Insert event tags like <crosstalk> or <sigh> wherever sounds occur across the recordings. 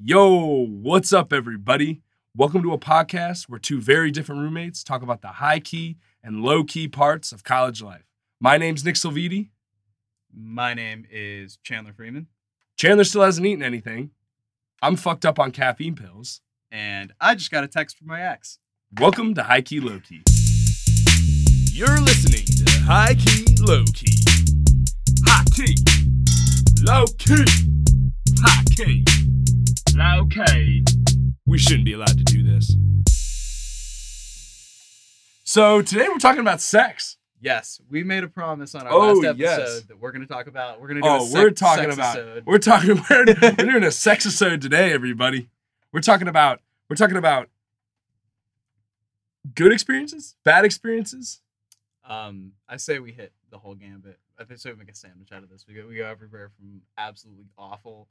Yo, what's up, everybody? Welcome to a podcast where two very different roommates talk about the high key and low key parts of college life. My name's Nick Silviti. My name is Chandler Freeman, Chandler still hasn't eaten anything. I'm fucked up on caffeine pills. and I just got a text from my ex. Welcome to High Key Low Key. You're listening to High Key Low Key. High Key. Low Key. High Key. Low Key. We shouldn't be allowed to do this. So today we're talking about sex. Yes, we made a promise on our Oh, last episode yes. that we're going to talk about. We're going to do. a Oh, sex, we're talking sex about episode. we're talking we're, we're doing a <laughs> sex episode today, everybody. We're talking about we're talking about good experiences, bad experiences. Um, I say we hit the whole gambit. I think so. We make a sandwich out of this. We go, we go everywhere from absolutely awful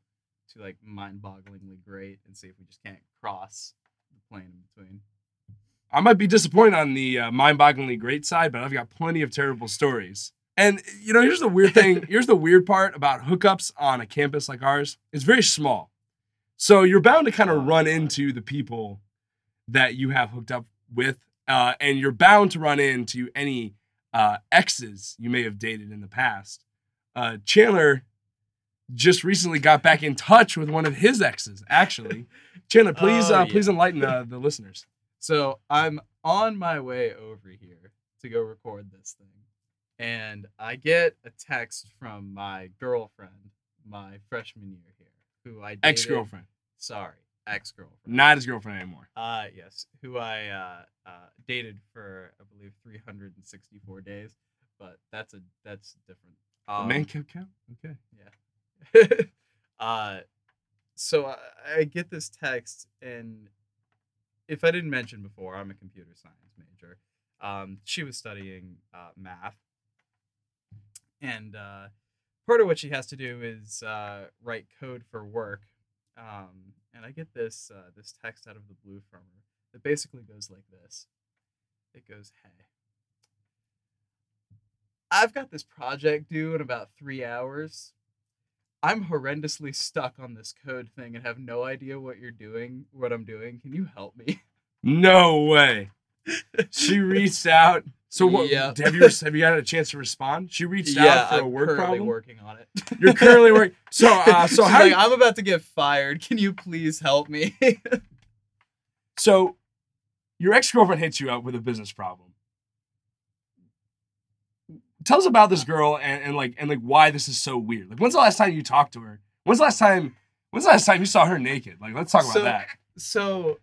to like mind-bogglingly great, and see if we just can't cross the plane in between. I might be disappointed on the uh, mind-bogglingly great side, but I've got plenty of terrible stories. And you know, here's the weird thing. <laughs> here's the weird part about hookups on a campus like ours. It's very small, so you're bound to kind Oh, of run God. into the people that you have hooked up with, uh, and you're bound to run into any uh, exes you may have dated in the past. Uh, Chandler just recently got back in touch with one of his exes. Actually, <laughs> Chandler, please, Oh, uh, please enlighten uh, the listeners. So I'm on my way over here to go record this thing. And I get a text from my girlfriend, my freshman year here, who I Ex girlfriend. Sorry, ex girlfriend. Not his girlfriend anymore. Uh yes, who I uh, uh, dated for I believe 364 days, but that's a that's different. The Um, man kept count. Okay. <laughs> uh, so I, I get this text, and if I didn't mention before, I'm a computer science major. Um, she was studying uh, math, and uh, part of what she has to do is uh, write code for work. Um, and I get this uh, this text out of the blue from her that basically goes like this. It goes, "Hey, I've got this project due in about three hours. I'm horrendously stuck on this code thing and have no idea what you're doing, what I'm doing. Can you help me? No way. She <laughs> reached out. So what? Yep. Have you have you had a chance to respond? She reached out for a I'm work currently problem. working on it. You're currently working. <laughs> So uh, so She's how? like, I'm about to get fired. Can you please help me? <laughs> so your ex girlfriend hits you up with a business problem. Tell us about this girl and, and like and like why this is so weird. Like when's the last time you talked to her? When's the last time? When's the last time you saw her naked? Like let's talk about So- that. so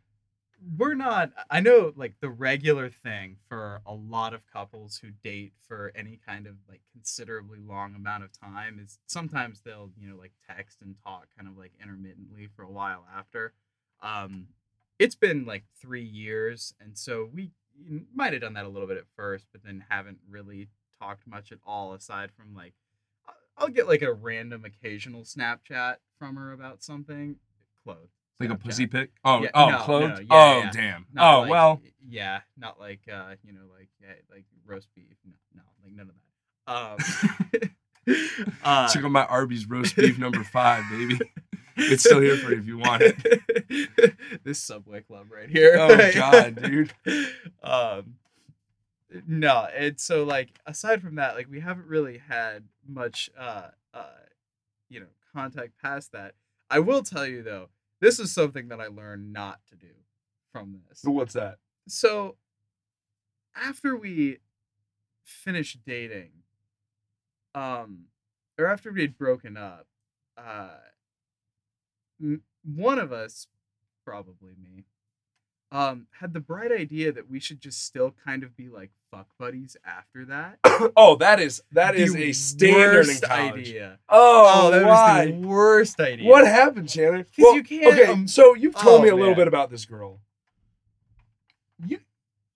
we're not i know like the regular thing for a lot of couples who date for any kind of like considerably long amount of time is sometimes they'll you know like text and talk kind of like intermittently for a while after um it's been like three years and so we might have done that a little bit at first but then haven't really talked much at all aside from like i'll get like a random occasional snapchat from her about something clothes Like a pussy pic. Oh Yeah, oh no, clothed. no, yeah, oh yeah. damn. Not oh like- well. yeah, not like uh, you know, like yeah, like roast beef. No, no, like none of that. Um, <laughs> uh, Check out my Arby's roast beef number <laughs> five, baby. It's still here for you if you want it. <laughs> this Subway Club right here. Oh god, dude. Um, no, and so like aside from that, like we haven't really had much, uh, uh, you know, contact past that. I will tell you though, this is something that I learned not to do from this. What's that? So after we finished dating, um, or after we had broken up, uh, m- one of us, probably me, um, had the bright idea that we should just still kind of be like fuck buddies after that. <coughs> oh, that is that The is a standard idea. Oh, Oh, that why? was the worst idea. What happened, Chandler? 'Cause Well, you can't, Okay, um, so you've told oh, me a little man. bit about this girl. You,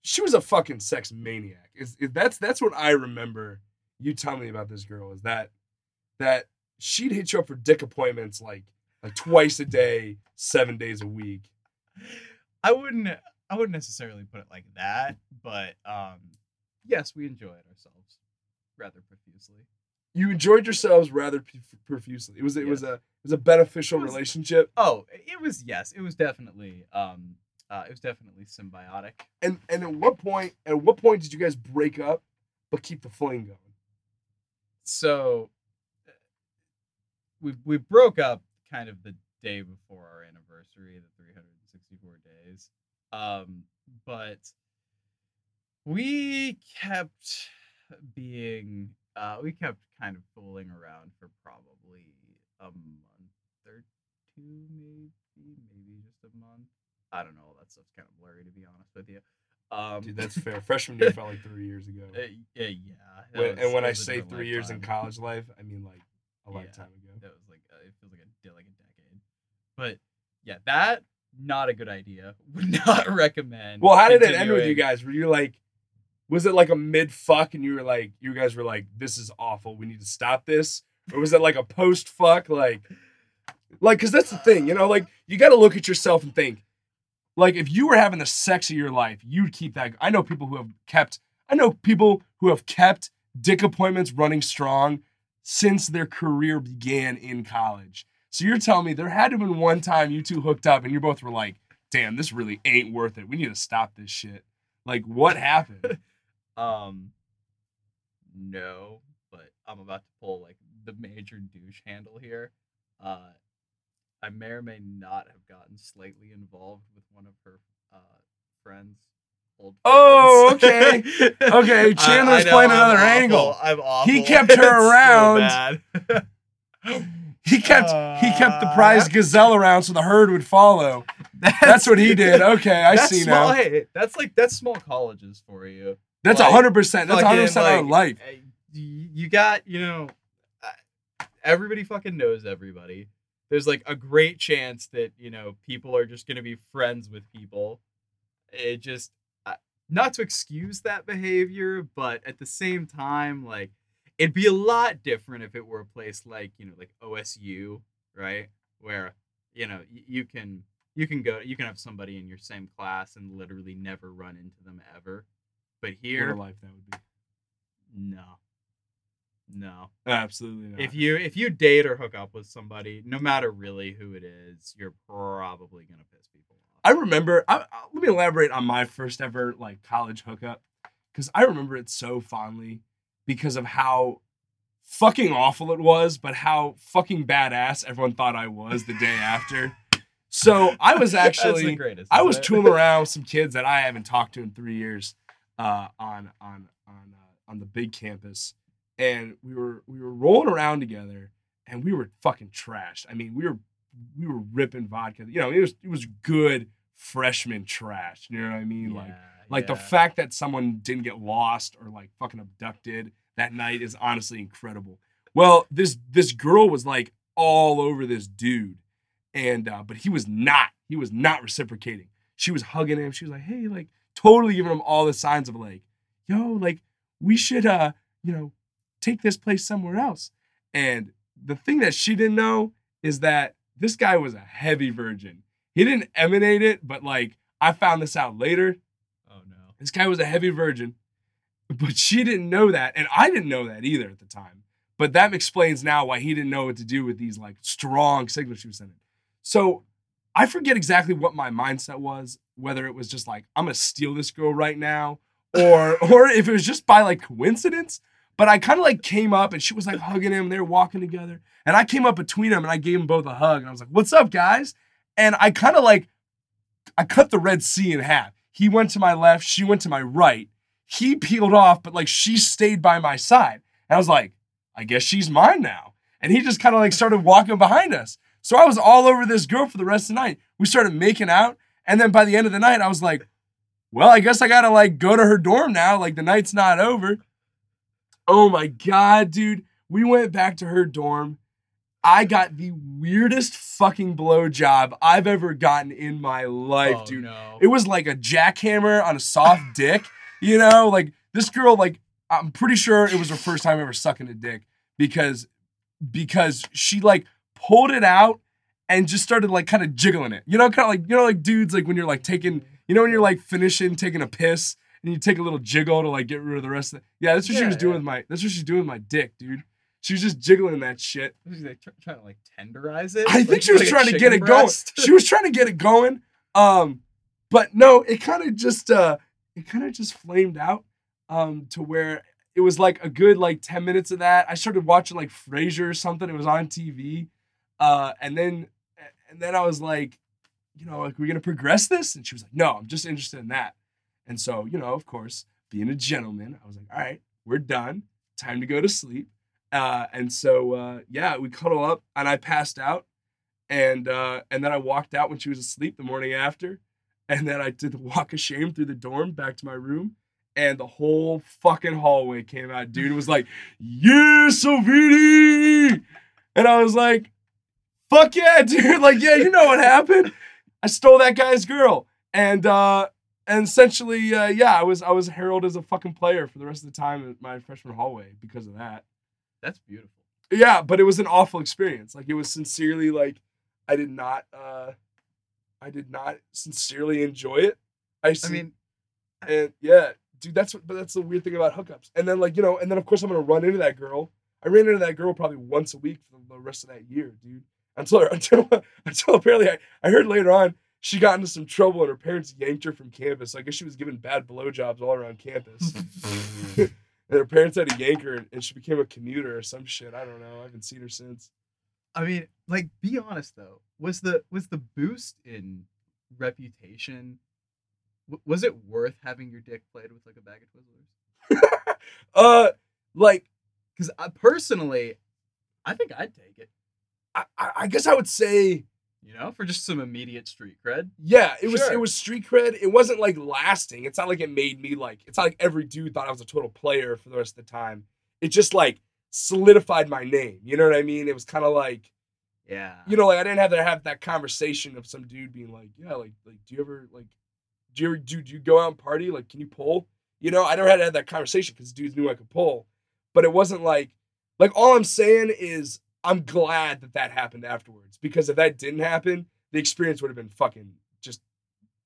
she was a fucking sex maniac. Is, is that's that's what I remember. You tell me about this girl. Is that that she'd hit you up for dick appointments like like twice a day, seven days a week. I wouldn't I wouldn't necessarily put it like that, but um yes, we enjoyed ourselves rather profusely. you enjoyed yourselves rather p- profusely. It was it was a it was a beneficial was- relationship. Oh, it was yes, it was definitely um uh it was definitely symbiotic. And and at what point at what point did you guys break up but keep the flame going? So uh, we we broke up kind of the day before our anniversary, the 364 days. Um but we kept being uh we kept kind of fooling around for probably a month or two maybe maybe just a month i don't know all that stuff's kind of blurry to be honest with you um Dude, that's fair. <laughs> Freshman year felt like three years ago. uh, yeah yeah When, was- and when I say three years in college life, I mean like a Yeah. lifetime ago. that was like uh, it feels like a like a decade but yeah that not a good idea <laughs> would not recommend Well, how did it end with you guys? Were you like, was it like a mid fuck and you were like, you guys were like, this is awful. We need to stop this, or was it like a post fuck? Like, like, cause that's the thing, you know, like you got to look at yourself and think, like, if you were having the sex of your life, you'd keep that. I know people who have kept. I know people who have kept dick appointments running strong since their career began in college. So you're telling me there had to have been one time you two hooked up and you both were like, damn, this really ain't worth it. We need to stop this shit. Like, what happened? <laughs> Um, no, but I'm about to pull like the major douche handle here. Uh, I may or may not have gotten slightly involved with one of her uh friends. Old Oh, friends. okay. <laughs> Okay, Chandler's I know, playing I'm another awful, angle. I'm awful. He kept <laughs> her around. He kept he kept the Uh, prized gazelle around so the herd would follow. That's what he did. Okay, I see small, now. Hey, that's like that's small colleges for you. That's like, hundred percent. That's hundred percent fucking, our life. uh, You got, you know, uh, everybody fucking knows everybody. There's like a great chance that you know people are just gonna be friends with people. It just, uh, not to excuse that behavior, but at the same time, like it'd be a lot different if it were a place like you know, like OSU, right, where you know you can you can go you can have somebody in your same class and literally never run into them ever. But What here, a life that would be. no. No. Absolutely not. If you if you date or hook up with somebody, no matter really who it is, you're probably gonna piss people off. I remember. I, I- let me elaborate on my first ever like college hookup because I remember it so fondly because of how fucking awful it was, but how fucking badass everyone thought I was the day <laughs> after. So I was actually greatest. I was tooling around with some kids that I haven't talked to in three years uh, on on on uh, on the big campus, and we were we were rolling around together, and we were fucking trashed. I mean, we were we were ripping vodka. You know, it was it was good freshman trash. You know what I mean? Yeah, like the yeah. fact that someone didn't get lost or like fucking abducted that night is honestly incredible. Well, this this girl was like all over this dude, and uh, but he was not. He was not reciprocating. She was hugging him. She was like, "Hey, like totally giving him all the signs of like, yo, like we should uh, you know, take this place somewhere else." And the thing that she didn't know is that this guy was a heavy virgin. He didn't emanate it, but like I found this out later. This guy was a heavy virgin, but she didn't know that, and I didn't know that either at the time. But that explains now why he didn't know what to do with these like strong signals she was sending. So I forget exactly what my mindset was, whether it was just like I'm gonna steal this girl right now, or <laughs> or if it was just by like coincidence. But I kind of like came up and she was like hugging him. They were walking together, and I came up between them and I gave them both a hug, and I was like, "What's up, guys?" And I kind of like I cut the Red Sea in half. He went to my left, she went to my right. He peeled off, but like she stayed by my side. And I was like, I guess she's mine now. And he just kind of like started walking behind us. So I was all over this girl for the rest of the night. We started making out. And then by the end of the night, I was like, well, I guess I gotta like go to her dorm now. Like the night's not over. Oh my God, dude. We went back to her dorm. I got the weirdest fucking blowjob I've ever gotten in my life, oh, dude. No. It was like a jackhammer on a soft <laughs> dick, you know? Like this girl, like, I'm pretty sure it was her first time ever sucking a dick because because she like pulled it out and just started like kind of jiggling it. You know, kind of like you know, like dudes like when you're like taking, you know, when you're like finishing taking a piss and you take a little jiggle to like get rid of the rest of it. Yeah, that's what she Yeah, was doing with my that's what she's doing with my dick, dude. She was just jiggling that shit. Was she like trying to like tenderize it? I think Like, she was like trying to get it going. She was trying to get it going. Um, but no, it kind of just uh it kind of just flamed out um to where it was like a good like 10 minutes of that. I started watching like Frasier or something. It was on TV. Uh and then and then I was like, you know, like we're gonna progress this? And she was like, no, I'm just interested in that. And so, you know, of course, being a gentleman, I was like, all right, we're done. Time to go to sleep. Uh, and so uh, yeah, we cuddle up and I passed out. And uh, and then I walked out when she was asleep the morning after. And then I did the walk of shame through the dorm back to my room. And the whole fucking hallway came out, dude. It was like, yeah, Savini. And I was like, fuck yeah, <laughs> dude. Like, yeah, you know what happened. I stole that guy's girl. And uh and essentially, uh, yeah, I was I was heralded as a fucking player for the rest of the time at my freshman hallway because of that. That's beautiful. Yeah, but it was an awful experience. Like it was sincerely like I did not uh I did not sincerely enjoy it. I, I mean, and yeah, dude, that's what but that's the weird thing about hookups. And then like, you know, and then of course I'm gonna run into that girl. I ran into that girl probably once a week for the rest of that year, dude. Until <laughs> until until apparently I, I heard later on she got into some trouble and her parents yanked her from campus. I guess she was giving bad blowjobs all around campus. <laughs> <laughs> and her parents had to yank her and, and she became a commuter or some shit. I don't know. I haven't seen her since. I mean, like, be honest though. Was the was the boost in reputation? w- Was it worth having your dick played with like a bag of Twizzlers? <laughs> Uh like Because I personally, I think I'd take it. I, I I guess I would say You know, for just some immediate street cred. Yeah, it was it was street cred. It wasn't like lasting. It's not like it made me like it's not like every dude thought I was a total player for the rest of the time. It just like solidified my name. You know what I mean? It was kind of like Yeah. you know, like I didn't have to have that conversation of some dude being like, Yeah, like like do you ever like do you ever do, do you go out and party? Like, can you pull? You know, I never had to have that conversation because dudes knew I could pull. But it wasn't like like all I'm saying is I'm glad that that happened afterwards because if that didn't happen, the experience would have been fucking just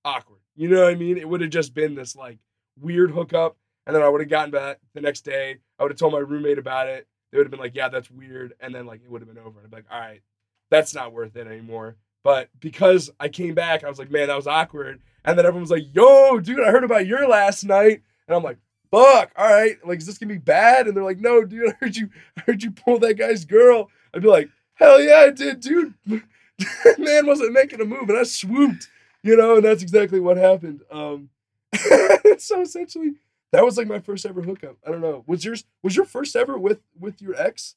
awkward. You know what I mean? It would have just been this like weird hookup, and then I would have gotten back the next day. I would have told my roommate about it. They would have been like, "Yeah, that's weird," and then like it would have been over. I'd be like, "All right, that's not worth it anymore." But because I came back, I was like, "Man, that was awkward." And then everyone was like, "Yo, dude, I heard about your last night," and I'm like, "Fuck, all right, like is this gonna be bad?" And they're like, "No, dude, <laughs> I heard you, I heard you pull that guy's girl." I'd be like, "Hell yeah, I did, dude." <laughs> Man wasn't making a move, and I swooped you know, and that's exactly what happened. Um, <laughs> so essentially, that was like my first ever hookup. I don't know. Was yours? Was your first ever with with your ex?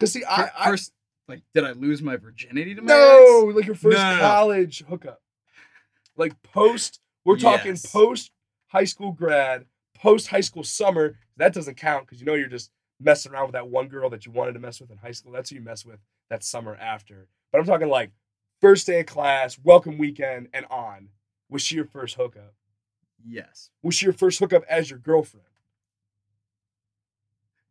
Cause see, I, Fir- I first, like, did I lose my virginity to my no, like your first No, college hookup, like post. We're talking Yes. post high school grad, post high school summer. That doesn't count because you know you're just messing around with that one girl that you wanted to mess with in high school. That's who you mess with that summer after. But I'm talking like first day of class, welcome weekend, and on. Was she your first hookup? Yes. Was she your first hookup as your girlfriend?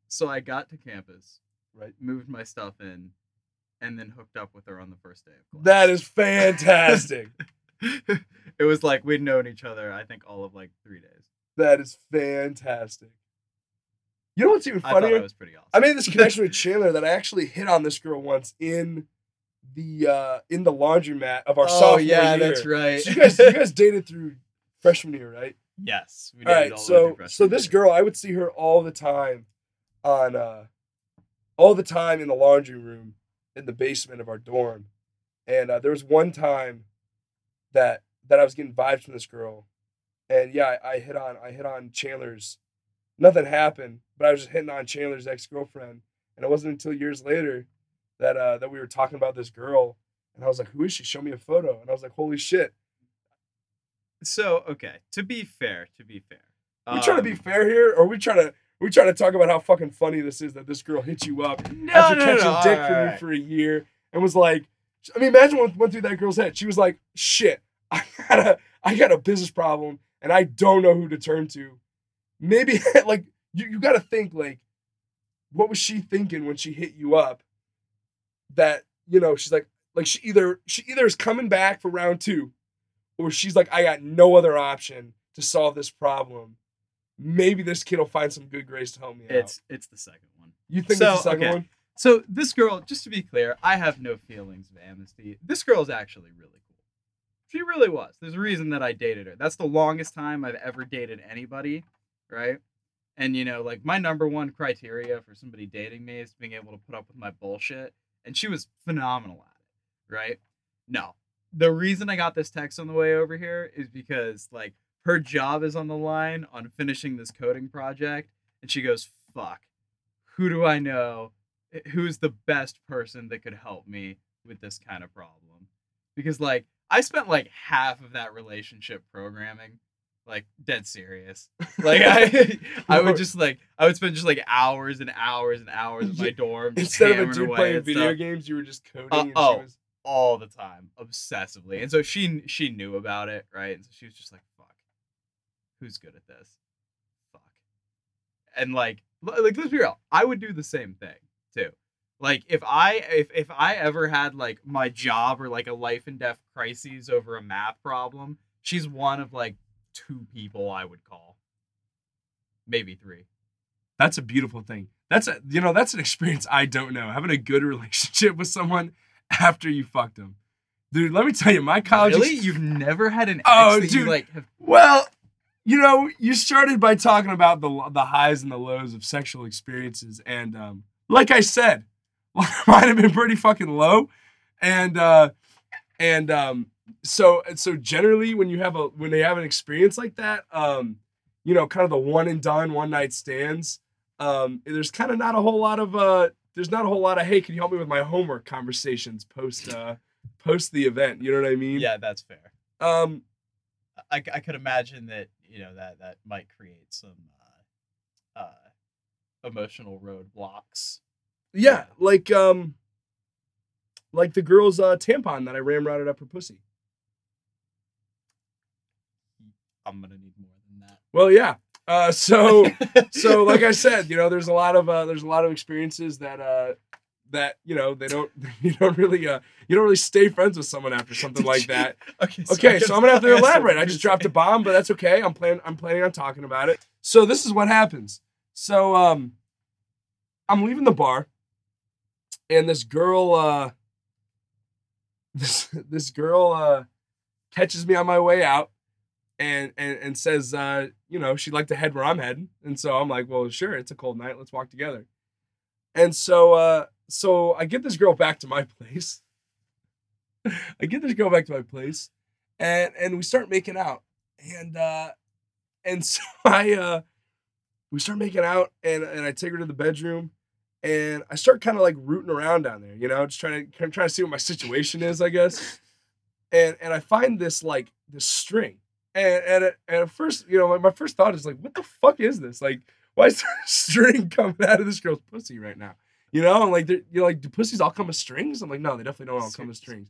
So I got to campus, Right. moved my stuff in, and then hooked up with her on the first day of class. That is fantastic. <laughs> it was like we'd known each other, I think, all of like three days. That is fantastic. You know what's even I thought funnier? was pretty awesome. I made this connection with Chandler that I actually hit on this girl once in the uh in the laundromat of our oh sophomore yeah, year. that's right. So you guys you guys <laughs> dated through freshman year, right? yes, we All all So so this year. girl, I would see her all the time on uh all the time in the laundry room in the basement of our dorm. And uh, there was one time that that I was getting vibes from this girl. And yeah, I, I hit on I hit on Chandler's nothing happened, but I was just hitting on Chandler's ex-girlfriend. And it wasn't until years later that uh that we were talking about this girl and I was like, Who is she? Show me a photo. And I was like, Holy shit. So okay, to be fair, to be fair, we trying to be um, fair here, or we trying to we trying to talk about how fucking funny this is that this girl hit you up No, after no, catching no, dick from you for a year and was like, I mean, imagine what went through that girl's head. She was like, "Shit, I <laughs> got a I got a business problem and I don't know who to turn to." Maybe <laughs> like you you got to think like, what was she thinking when she hit you up? That you know she's like like she either she either is coming back for round two, or she's like, I got no other option to solve this problem. Maybe this kid will find some good grace to help me out. It's it's the second one. You think So, it's the second okay. one? So this girl, just to be clear, I have no feelings of amnesty. This girl's actually really cool. She really was. There's a reason that I dated her. That's the longest time I've ever dated anybody, right? And you know, like my number one criteria for somebody dating me is being able to put up with my bullshit. And she was phenomenal at it, right? No. The reason I got this text on the way over here is because like her job is on the line on finishing this coding project, and she goes, "Fuck, who do I know who's the best person that could help me with this kind of problem because like i spent like half of that relationship programming like dead serious <laughs> like i <laughs> i would just like i would spend just like hours and hours and hours in my dorm just Instead of a dude playing video stuff games, you were just coding. Uh, and she oh. was- all the time obsessively and so she she knew about it right and so she was just like fuck who's good at this fuck and like like let's be real i would do the same thing too like if i if if i ever had like my job or like a life and death crises over a math problem she's one of like two people i would call maybe three That's a beautiful thing. That's a you know that's an experience I don't know. Having a good <laughs> relationship with someone after you fucked them, dude. Let me tell you, my college. really ex- you've never had an Oh, that you dude. like have Well, you know, you started by talking about the the highs and the lows of sexual experiences, and um, like I said, <laughs> mine have been pretty fucking low, and uh, and um, so so generally when you have a when they have an experience like that, um, you know, kind of the one and done one night stands, um, there's kind of not a whole lot of uh, there's not a whole lot of hey, can you help me with my homework conversations post uh, post the event. You know what I mean? yeah that's fair Um, I, I could imagine that you know that that might create some uh, uh, emotional roadblocks. Yeah, like um like the girl's uh tampon that I ramrodded up her pussy. I'm gonna need more than that. Well, yeah. Uh so <laughs> so like I said, you know, there's a lot of uh there's a lot of experiences that uh that you know they don't <laughs> you don't really uh you don't really stay friends with someone after something <laughs> like that. okay, Okay, so I'm gonna have to I guess what elaborate. I just dropped a bomb, but that's okay. I'm planning I'm planning on talking about it. So this is what happens. So um I'm leaving the bar and this girl uh <laughs> this this girl uh catches me on my way out and and, and says uh you know she'd like to head where I'm heading. And so I'm like, well sure, it's a cold night, let's walk together. And so uh so I get this girl back to my <laughs> place. I get this girl back to my place and and we start making out. And uh and <laughs> so I uh we start making out and and I take her to the bedroom and I start kind of like rooting around down there, you know, just trying to trying to see what my situation is, I guess. And and I find this like this string. And and at, and at first, you know, my, my first thought is like, what the fuck is this? Like, why is <laughs> there a string coming out of this girl's pussy right now? You know, and like, you're like, do pussies all come with strings? I'm like, no, they definitely don't all come with strings.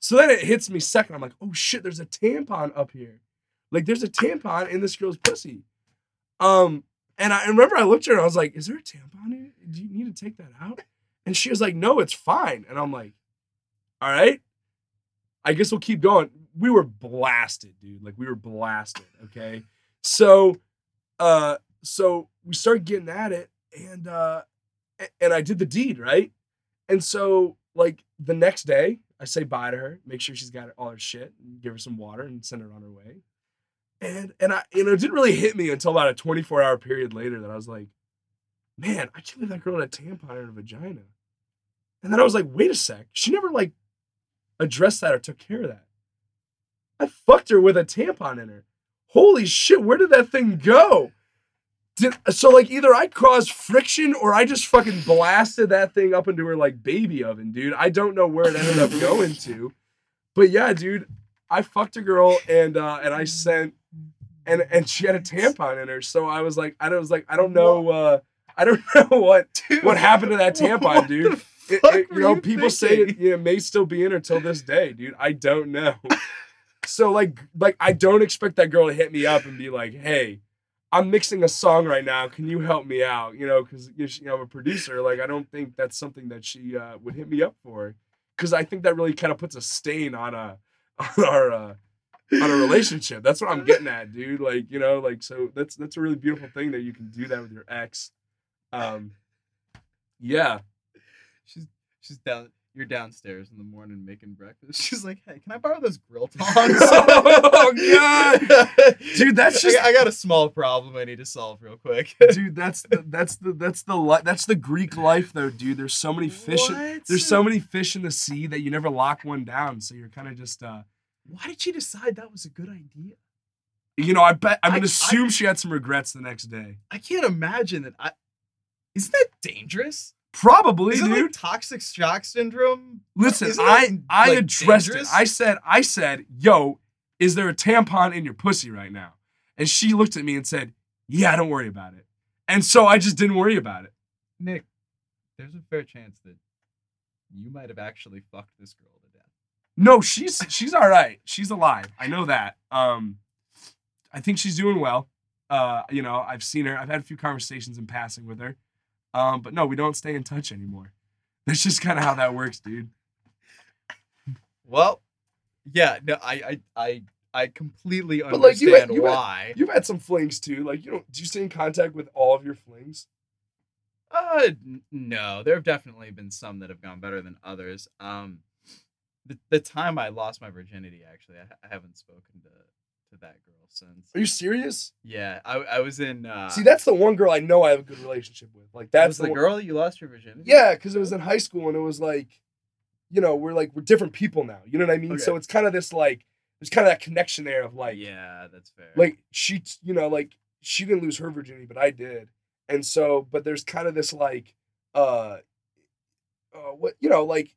So then it hits me second. I'm like, oh shit, there's a tampon up here. Like, there's a tampon in this girl's pussy. Um, and I remember I looked at her and I was like, is there a tampon in it? Do you need to take that out? And she was like, no, it's fine. And I'm like, all right. I guess we'll keep going. We were blasted, dude. Like we were blasted. Okay. So uh so we started getting at it and uh and I did the deed, right? And so like the next day, I say bye to her, make sure she's got all her shit, give her some water and send her on her way. And and I you know it didn't really hit me until about a 24 hour period later that I was like, man, I can't believe that girl had a tampon in her vagina. And then I was like, wait a sec, she never like addressed that or took care of that. I fucked her with a tampon in her. Holy shit, where did that thing go? Did, so like either I caused friction or I just fucking blasted that thing up into her like baby oven, dude. I don't know where it ended up going to. But yeah, dude, I fucked a girl and uh and I sent and and she had a tampon in her. So I was like, I was like, I don't know uh I don't <laughs> know what Dude, what happened to that tampon, dude? it, it- you know, you people say it, thinking? you know, may still be in her till this day, dude. I don't know. <laughs> so like, like I don't expect that girl to hit me up and be like, "Hey, I'm mixing a song right now. Can you help me out?" You know, because you know, I'm a producer. Like, I don't think that's something that she uh, would hit me up for, because I think that really kind of puts a stain on a <laughs> on our uh, on a relationship. That's what I'm <laughs> getting at, dude. Like, you know, like so that's that's a really beautiful thing that you can do that with your ex. Um, Yeah. She's she's down. You're downstairs in the morning making breakfast. <laughs> She's like, "Hey, can I borrow those grill <laughs> tongs?" Oh, God. Dude, that's just I, got a small problem I need to solve real quick. dude. That's the that's the that's the li- that's the Greek life though, dude. There's so many fish. In, there's so many fish in the sea that you never lock one down. So you're kind of just uh, Why did she decide that was a good idea? you know. I bet I'm I- gonna I- assume she had some regrets the next day. I can't imagine that. I isn't that dangerous? Probably, Is it dude. like toxic shock syndrome? Listen, Isn't I that, I like, addressed dangerous? it. I said I said, "Yo, is there a tampon in your pussy right now?" And she looked at me and said, "Yeah, don't worry about it." And so I just didn't worry about it. Nick, there's a fair chance that you might have actually fucked this girl. No, she's she's all right. She's alive. I know that. Um, I think she's doing well. Uh, you know, I've seen her. I've had a few conversations in passing with her. Um, but no, we don't stay in touch anymore. <laughs> That's just kind of how that works, dude. Well, yeah, no, I, I, I, I completely But, like, you had- understand you had- why. You've had some flings too. Like, you don't. Do you stay in contact with all of your flings? Uh, n- no, there have definitely been some that have gone better than others. Um, the the time I lost my virginity, actually, I, I haven't spoken to to that girl since. Are you serious? Yeah, I, I was in. Uh, See, that's the one girl I know I have a good relationship with. Like that's was the, the girl you lost your virginity. Yeah, because it was in high school and it was like, you know, we're like we're different people now. You know what I mean? So it's kind of this like there's kind of that connection there of like yeah, that's fair. like she you know like she didn't lose her virginity but I did. And so but there's kind of this like uh uh what you know like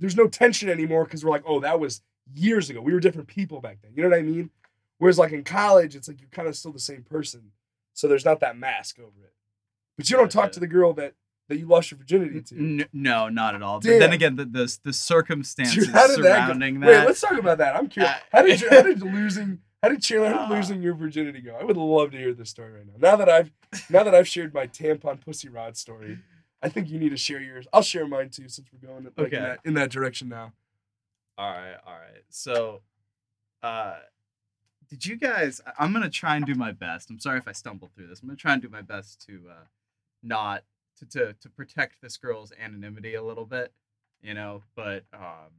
there's no tension anymore because we're like, oh, that was years ago. We were different people back then. You know what I mean? Whereas like in college, it's like you're kind of still the same person. So there's not that mask over it. But you don't talk to the girl that that you lost your virginity to. N- no, not at all. But then again, the the, the circumstances how did that go? Wait, that. let's talk about that. I'm curious. Uh, how did you, how did <laughs> losing how did Chandler Uh, losing your virginity go? I would love to hear this story right now. Now that I've now that I've shared my tampon pussy rod story, I think you need to share yours. I'll share mine too since we're going like, Okay. in, that, in that direction now. All right, all right. So, uh, did you guys? I'm gonna try and do my best. I'm sorry if I stumble through this. I'm gonna try and do my best to uh, not to, to to protect this girl's anonymity a little bit, you know. But um,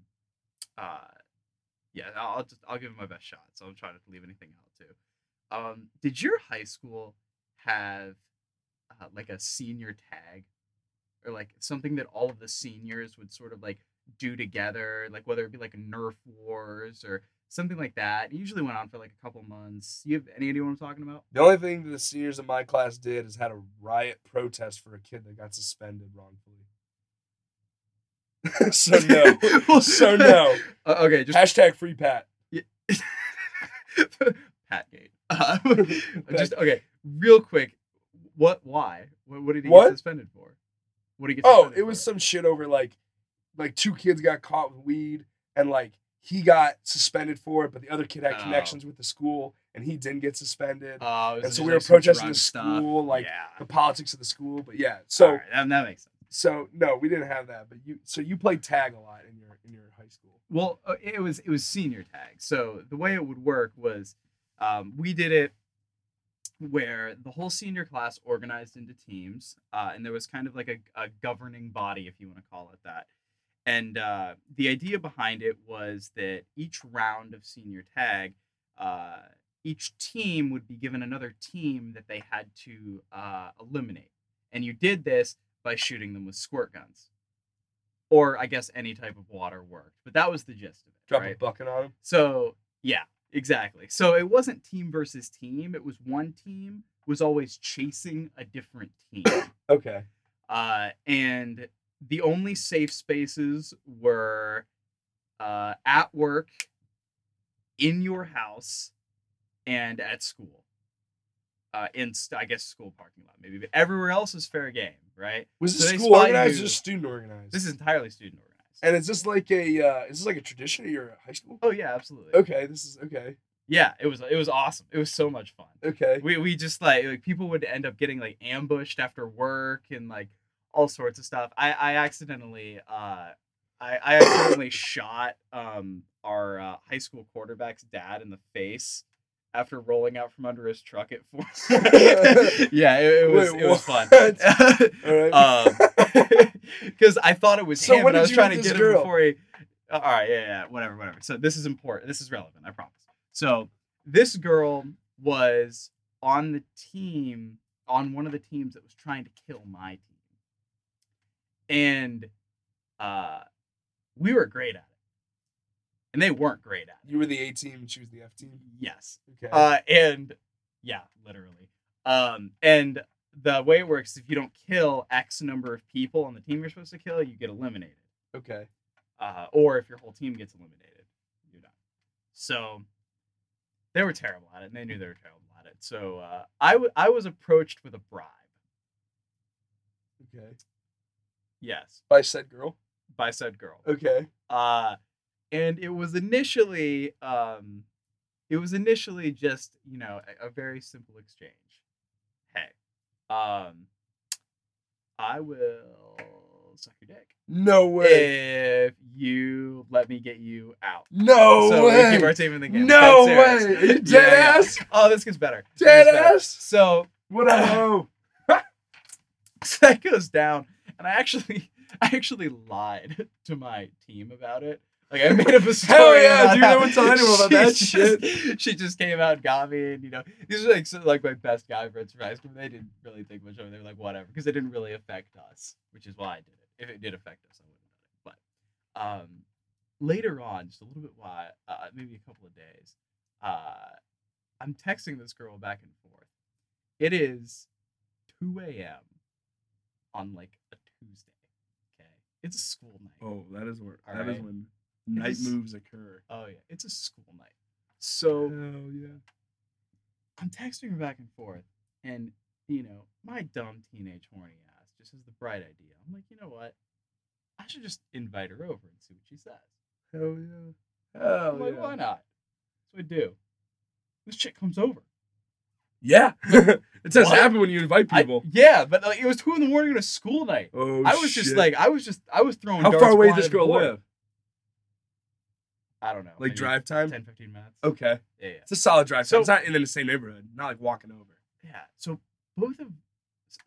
uh, yeah, I'll I'll just I'll give it my best shot. So I'm trying to leave anything out too. Um, did your high school have uh, like a senior tag, or like something that all of the seniors would sort of like do together, like whether it be like Nerf Wars or something like that. It usually went on for like a couple months. You have any idea what I'm talking about? The only thing the seniors in my class did is had a riot protest for a kid that got suspended wrongfully. <laughs> so no. <laughs> So no. Uh, okay, just Hashtag free Pat. <laughs> Patgate. Uh, just okay, real quick. What? Why? What, what did he What? get suspended for? What did he get? Oh, it was for? some shit over like like two kids got caught with weed and like he got suspended for it, but the other kid had Oh. connections with the school and he didn't get suspended. Oh, and so we were like, protesting the stuff. school, like, yeah. the politics of the school, but yeah. So Alright, that, that makes sense. so no, we didn't have that. But you so you played tag a lot in your in your high school. Well, uh, it was it was senior tag. So the way it would work was, um, we did it where the whole senior class organized into teams, uh, and there was kind of like a, a governing body, if you want to call it that. And uh, the idea behind it was that each round of senior tag, uh, each team would be given another team that they had to uh, eliminate, and you did this by shooting them with squirt guns or I guess any type of water worked. But that was the gist of it, Drop right? a bucket on them. So yeah, exactly. So it wasn't team versus team. It was one team was always chasing a different team, <coughs> Okay. uh, and the only safe spaces were uh, at work, in your house, and at school. Uh, in st- I guess school parking lot maybe, but everywhere else is fair game, right? Was So this school organized you- or just student organized? This is entirely student organized. And is this like a uh, is this like a tradition at your high school? oh yeah, absolutely. Okay, this is okay. Yeah, it was it was awesome. It was so much fun. Okay. We we just like like people would end up getting like ambushed after work and like all sorts of stuff. I I accidentally uh I I accidentally shot um our uh, high school quarterback's dad in the face after rolling out from under his truck at four. <laughs> <laughs> yeah, it, it was Wait, it was fun. <laughs> All right. um, <laughs> because I thought it was So him, what and I was trying to get him before he. Uh, all right, yeah, yeah, whatever, whatever. So this is important. This is relevant. I promise. So this girl was on the team, on one of the teams that was trying to kill my team, and uh, we were great at it, and they weren't great at it. You were the A team, and she was the F team. Yes. Okay. Uh, and yeah, literally. Um, and the way it works, if you don't kill X number of people on the team you're supposed to kill, you get eliminated. okay. Uh, or if your whole team gets eliminated, you're done. So they were terrible at it, and they knew they were terrible at it. So uh, I, w- I was approached with a bribe. Okay. Yes, By said girl. by said girl. Okay. uh and it was initially um it was initially just you know a, a very simple exchange um i will suck your dick No way. if you let me get you out no so we way. keep our team in the game no way. serious. Are you Yeah, dead yeah. ass? oh this gets better Dead gets better. ass? so What a <laughs> hoe. that goes down and i actually <laughs> i actually lied to my team about it like i made up a <laughs> story Hell yeah, dude, I wouldn't tell anyone about <laughs> that just- <laughs> she just came out and got me and you know these are like so, like my best guy friends from high school they didn't really think much of it they were like whatever because it didn't really affect us which is why i did it if it did affect us i would have done it but um later on just a little bit why, uh, maybe a couple of days uh i'm texting this girl back and forth it is 2 a.m on like a Tuesday. Okay, it's a school night. Oh, that is where All that is right. when night is- moves occur. Oh yeah, it's a school night. So Hell yeah. I'm texting her back and forth, and you know, my dumb teenage horny ass just has the bright idea. I'm like, you know what? I should just invite her over and see what she says. Hell yeah. Hell I'm like, yeah. why not? So I do. This chick comes over. Yeah. <laughs> it does What? happen when you invite I- people. yeah, but like, it was two in the morning on a school night. oh, I was just like, I was just, I was throwing. how far away did this girl live? I don't know. Like drive time? 10, 15 minutes. Okay. Yeah, yeah. It's a solid drive. So So- it's not in the same neighborhood. Not like walking over. Yeah. So both of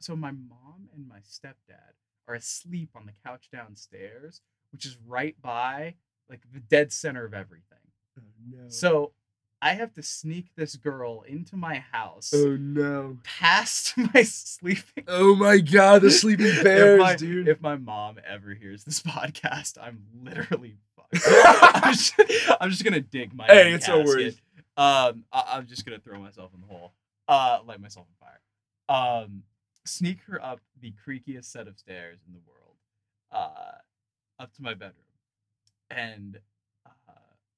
so my mom and my stepdad are asleep on the couch downstairs, which is right by like the dead center of everything. Oh no. So I have to sneak this girl into my house Oh no. past <laughs> my sleeping. Oh my god, the sleeping bears, if my, dude. If my mom ever hears this <laughs> podcast, I'm literally. <laughs> I'm, just, I'm just gonna dig my Hey, it's no casket. worries. Um, I, I'm just gonna throw myself in the hole. Uh, light myself on fire. Um, sneak her up the creakiest set of stairs in the world. Uh, up to my bedroom, and uh,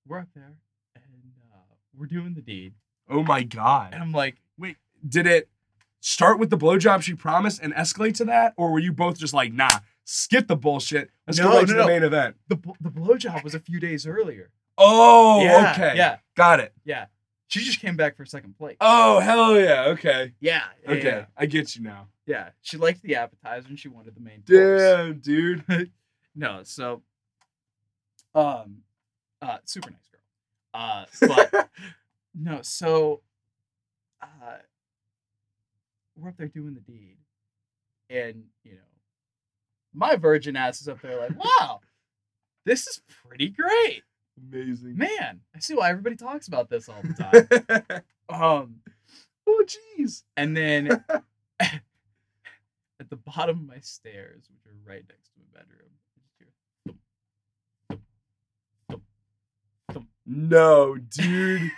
we're up there, and uh, we're doing the deed, oh my god. and I'm like, Wait, did it start with the blowjob she promised and escalate to that? Or were you both just like, nah, skip the bullshit. Let's No, go right no, to the main event. the the blowjob was a few days earlier. Oh, yeah, okay. Yeah, Got it. yeah. She just came back for second place. Oh, hell yeah. Okay. Yeah. yeah, Okay. Yeah. I get you now. yeah. She liked the appetizer and she wanted the main course. Damn, dude. <laughs> No, so um uh super nice girl. Uh but <laughs> no, so uh we're up there doing the deed. And, you know, my virgin ass is up there like, wow, this is pretty great. Amazing. Man, I see why everybody talks about this all the <laughs> time. um oh, jeez. And then <laughs> at the bottom of my stairs, which are right next to my bedroom, No, dude.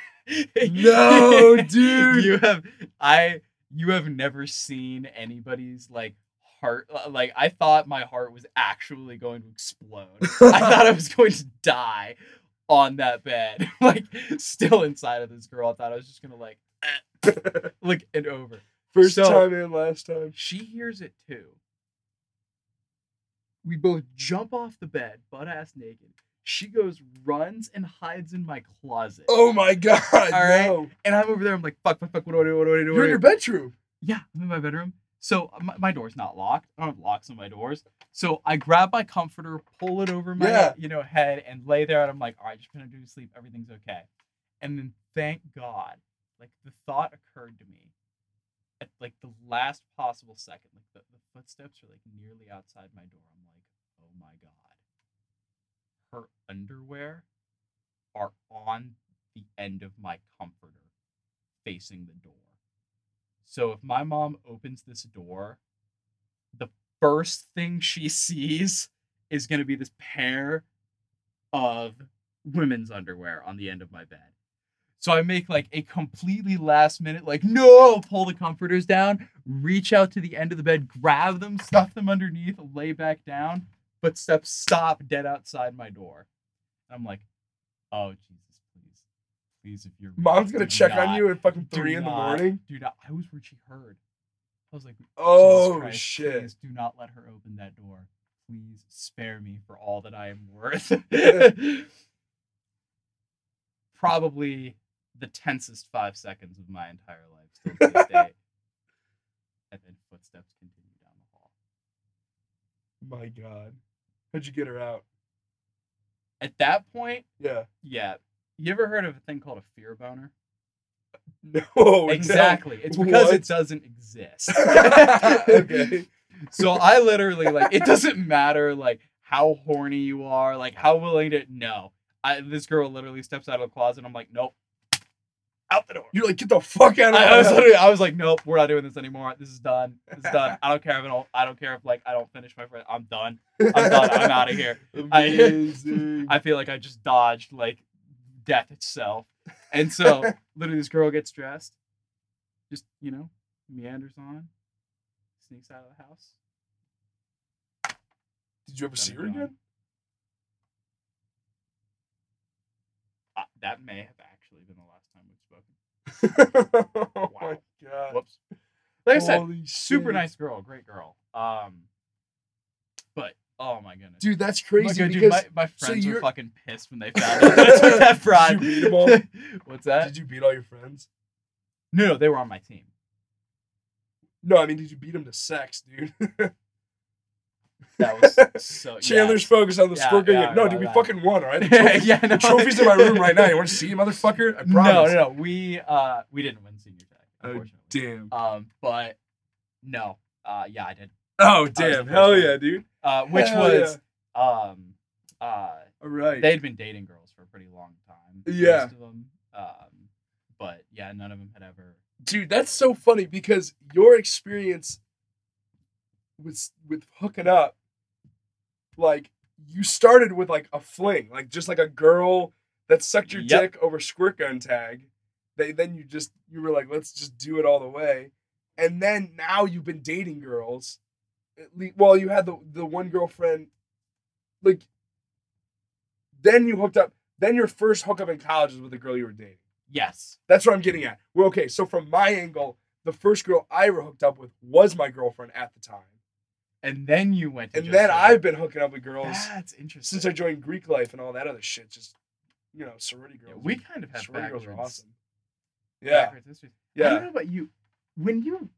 No, <laughs> dude. You have I you have never seen anybody's like heart like I thought my heart was actually going to explode. I thought I <laughs> was going to die on that bed, <laughs> like still inside of this girl. I thought I was just gonna like <laughs> look it over. First So- time and last time. She hears it too. We both jump off the bed, butt ass naked. She goes, runs, and hides in my closet. Oh my god. All right. no. And I'm over there. I'm like, fuck, fuck, fuck. What do I do? What do I do? What do You're I in your bedroom. Yeah, I'm in my bedroom. So uh, my, my door's not locked. I don't have locks on my doors. So I grab my comforter, pull it over my Yeah. you know head, and lay there. And I'm like, all right, just gonna do sleep. Everything's okay. And then thank God, like the thought occurred to me at like the last possible second, like the, the footsteps are like nearly outside my door. I'm like, oh my god. Her underwear are on the end of my comforter facing the door. So if my mom opens this door, the first thing she <laughs> sees is going to be this pair of women's underwear on the end of my bed. So I make like a completely last minute, like, no, pull the comforters down, reach out to the end of the bed, grab them, stuff them underneath, lay back down, but steps stop dead outside my door. And I'm like, oh, Jesus. Please, if you're. Mom's gonna check on you at fucking three in the not- morning. Dude. I was where she heard. I was like, Oh Christ, shit! Please do not let her open that door. Please spare me for all that I am worth. <laughs> <laughs> Probably the tensest five seconds of my entire life still to this day. <laughs> And then footsteps continue down the hall. My God, how'd you get her out? At that point, Yeah. yeah. You ever heard of a thing called a fear boner? <laughs> No. no. exactly. It's because What? it doesn't exist. <laughs> okay. <laughs> so I literally like it doesn't matter like how horny you are, like how willing to no. I this girl literally steps out of the closet. I'm like, nope, out the door. You're like, get the fuck out of I, I was literally, I was like, nope, we're not doing this anymore. This is done. This is done. I don't care if I don't. I don't care if like I don't finish my friend. I'm done. I'm done. I'm out of here. I- Amazing. I feel like I just dodged like death itself. <laughs> And so literally, this girl gets dressed, just you know, meanders on, sneaks out of the house. Did you ever see her gone. again? Uh, that may have actually been the last time we've spoken. <laughs> oh my Wow. god. Whoops. Like I said, Holy super nice girl, great girl. Um, oh my goodness, Dude, that's Oh crazy dude, my, my so friends were you're- fucking pissed when they <laughs> found out <laughs> that that fraud. Did you beat 'em all? <laughs> What's that? did you beat all your friends? No, they were on my team. No, I mean, did you beat them to sex, dude? That was so. yeah. Chandler's focused on the Yeah, yeah, no, dude, we yeah. fucking won, all right? The trophies, yeah, no, the trophies in my room right now. You want to see, motherfucker? I promise. no, no. no. We uh we didn't win senior tech, Oh, unfortunately. Damn. Um, but no, uh, yeah, I did. Oh, damn. Hell yeah, dude. Uh, which Hell was um uh All right. they'd been dating girls for a pretty long time. Yeah. most of them. Um, but yeah, none of them had ever. Dude, that's so funny because your experience with with hooking up, like you started with like a fling, like just like a girl that sucked your Yep. dick over squirt gun tag. They then you just you were like, let's just do it all the way, and then now you've been dating girls. Well, you had the the one girlfriend, like. Then you hooked up. Then your first hookup in college was with the girl you were dating. Yes. That's what I'm getting at. Well, okay, so from my angle, the first girl I ever hooked up with was my girlfriend at the time. And then you went. To And then I've been hooking up with girls That's interesting. since I joined Greek life and all that other shit. Just, you know, sorority Yeah, girls. we kind of have sorority girls are awesome. Yeah, backwards histories. I don't know about you. When you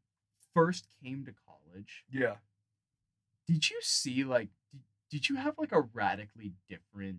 first came to college, yeah. Did you see like did, did you have like a radically different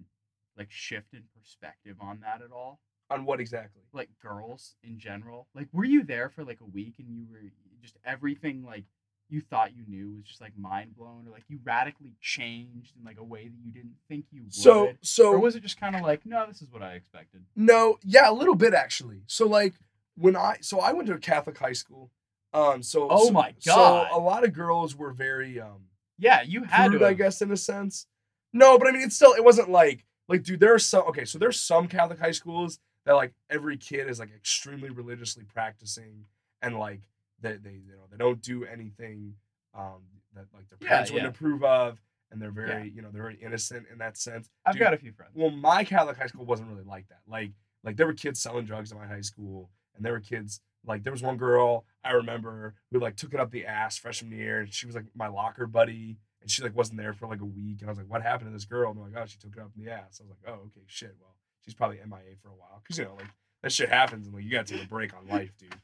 like shift in perspective on that at all? On what exactly? Like girls in general? Like were you there for like a week and you were just everything like you thought you knew was just like mind blown or like you radically changed in like a way that you didn't think you would? So, so or was it just kind of like, no, this is what I expected? No, yeah, a little bit actually. So like when I so I went to a Catholic high school. Um so Oh so- my God. So a lot of girls were very um Yeah, you had crude, to. I guess, in a sense. No, but I mean, it's still, it wasn't like, like, dude, there are some, okay, so there's some Catholic high schools that, like, every kid is, like, extremely religiously practicing and, like, they, they you know, they don't do anything um, that, like, their Yeah, parents yeah. wouldn't approve of, and they're very, Yeah. you know, they're very innocent in that sense. I've Dude, got a few friends. well, my Catholic high school wasn't really like that. Like, like there were kids selling drugs in my high school, and there were kids like there was one girl I remember who like took it up the ass freshman year, and she was like my locker buddy, and she like wasn't there for like a week, and I was like, what happened to this girl? And they're like, oh, she took it up in the ass. I was like, oh, okay, shit. Well, she's probably MIA for a while, cause you know like that shit happens, and like you gotta take a break on life, dude.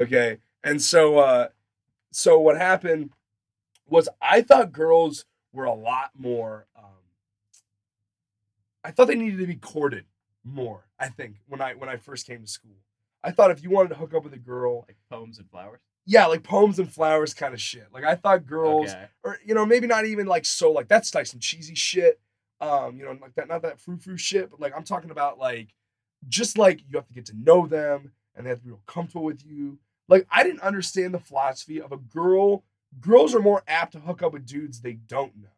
Okay, and so uh, so what happened was I thought girls were a lot more. Um, I thought they needed to be courted more. I think when I when I first came to school, I thought if you wanted to hook up with a girl, Like poems and flowers. yeah, like poems and flowers kind of shit. Like I thought girls, Okay. or you know, maybe not even like so like that's like some cheesy shit. Um, you know, like that, not that frou frou shit, but like I'm talking about like just like you have to get to know them and they have to be real comfortable with you. Like I didn't understand the philosophy of a girl. Girls are more apt to hook up with dudes they don't know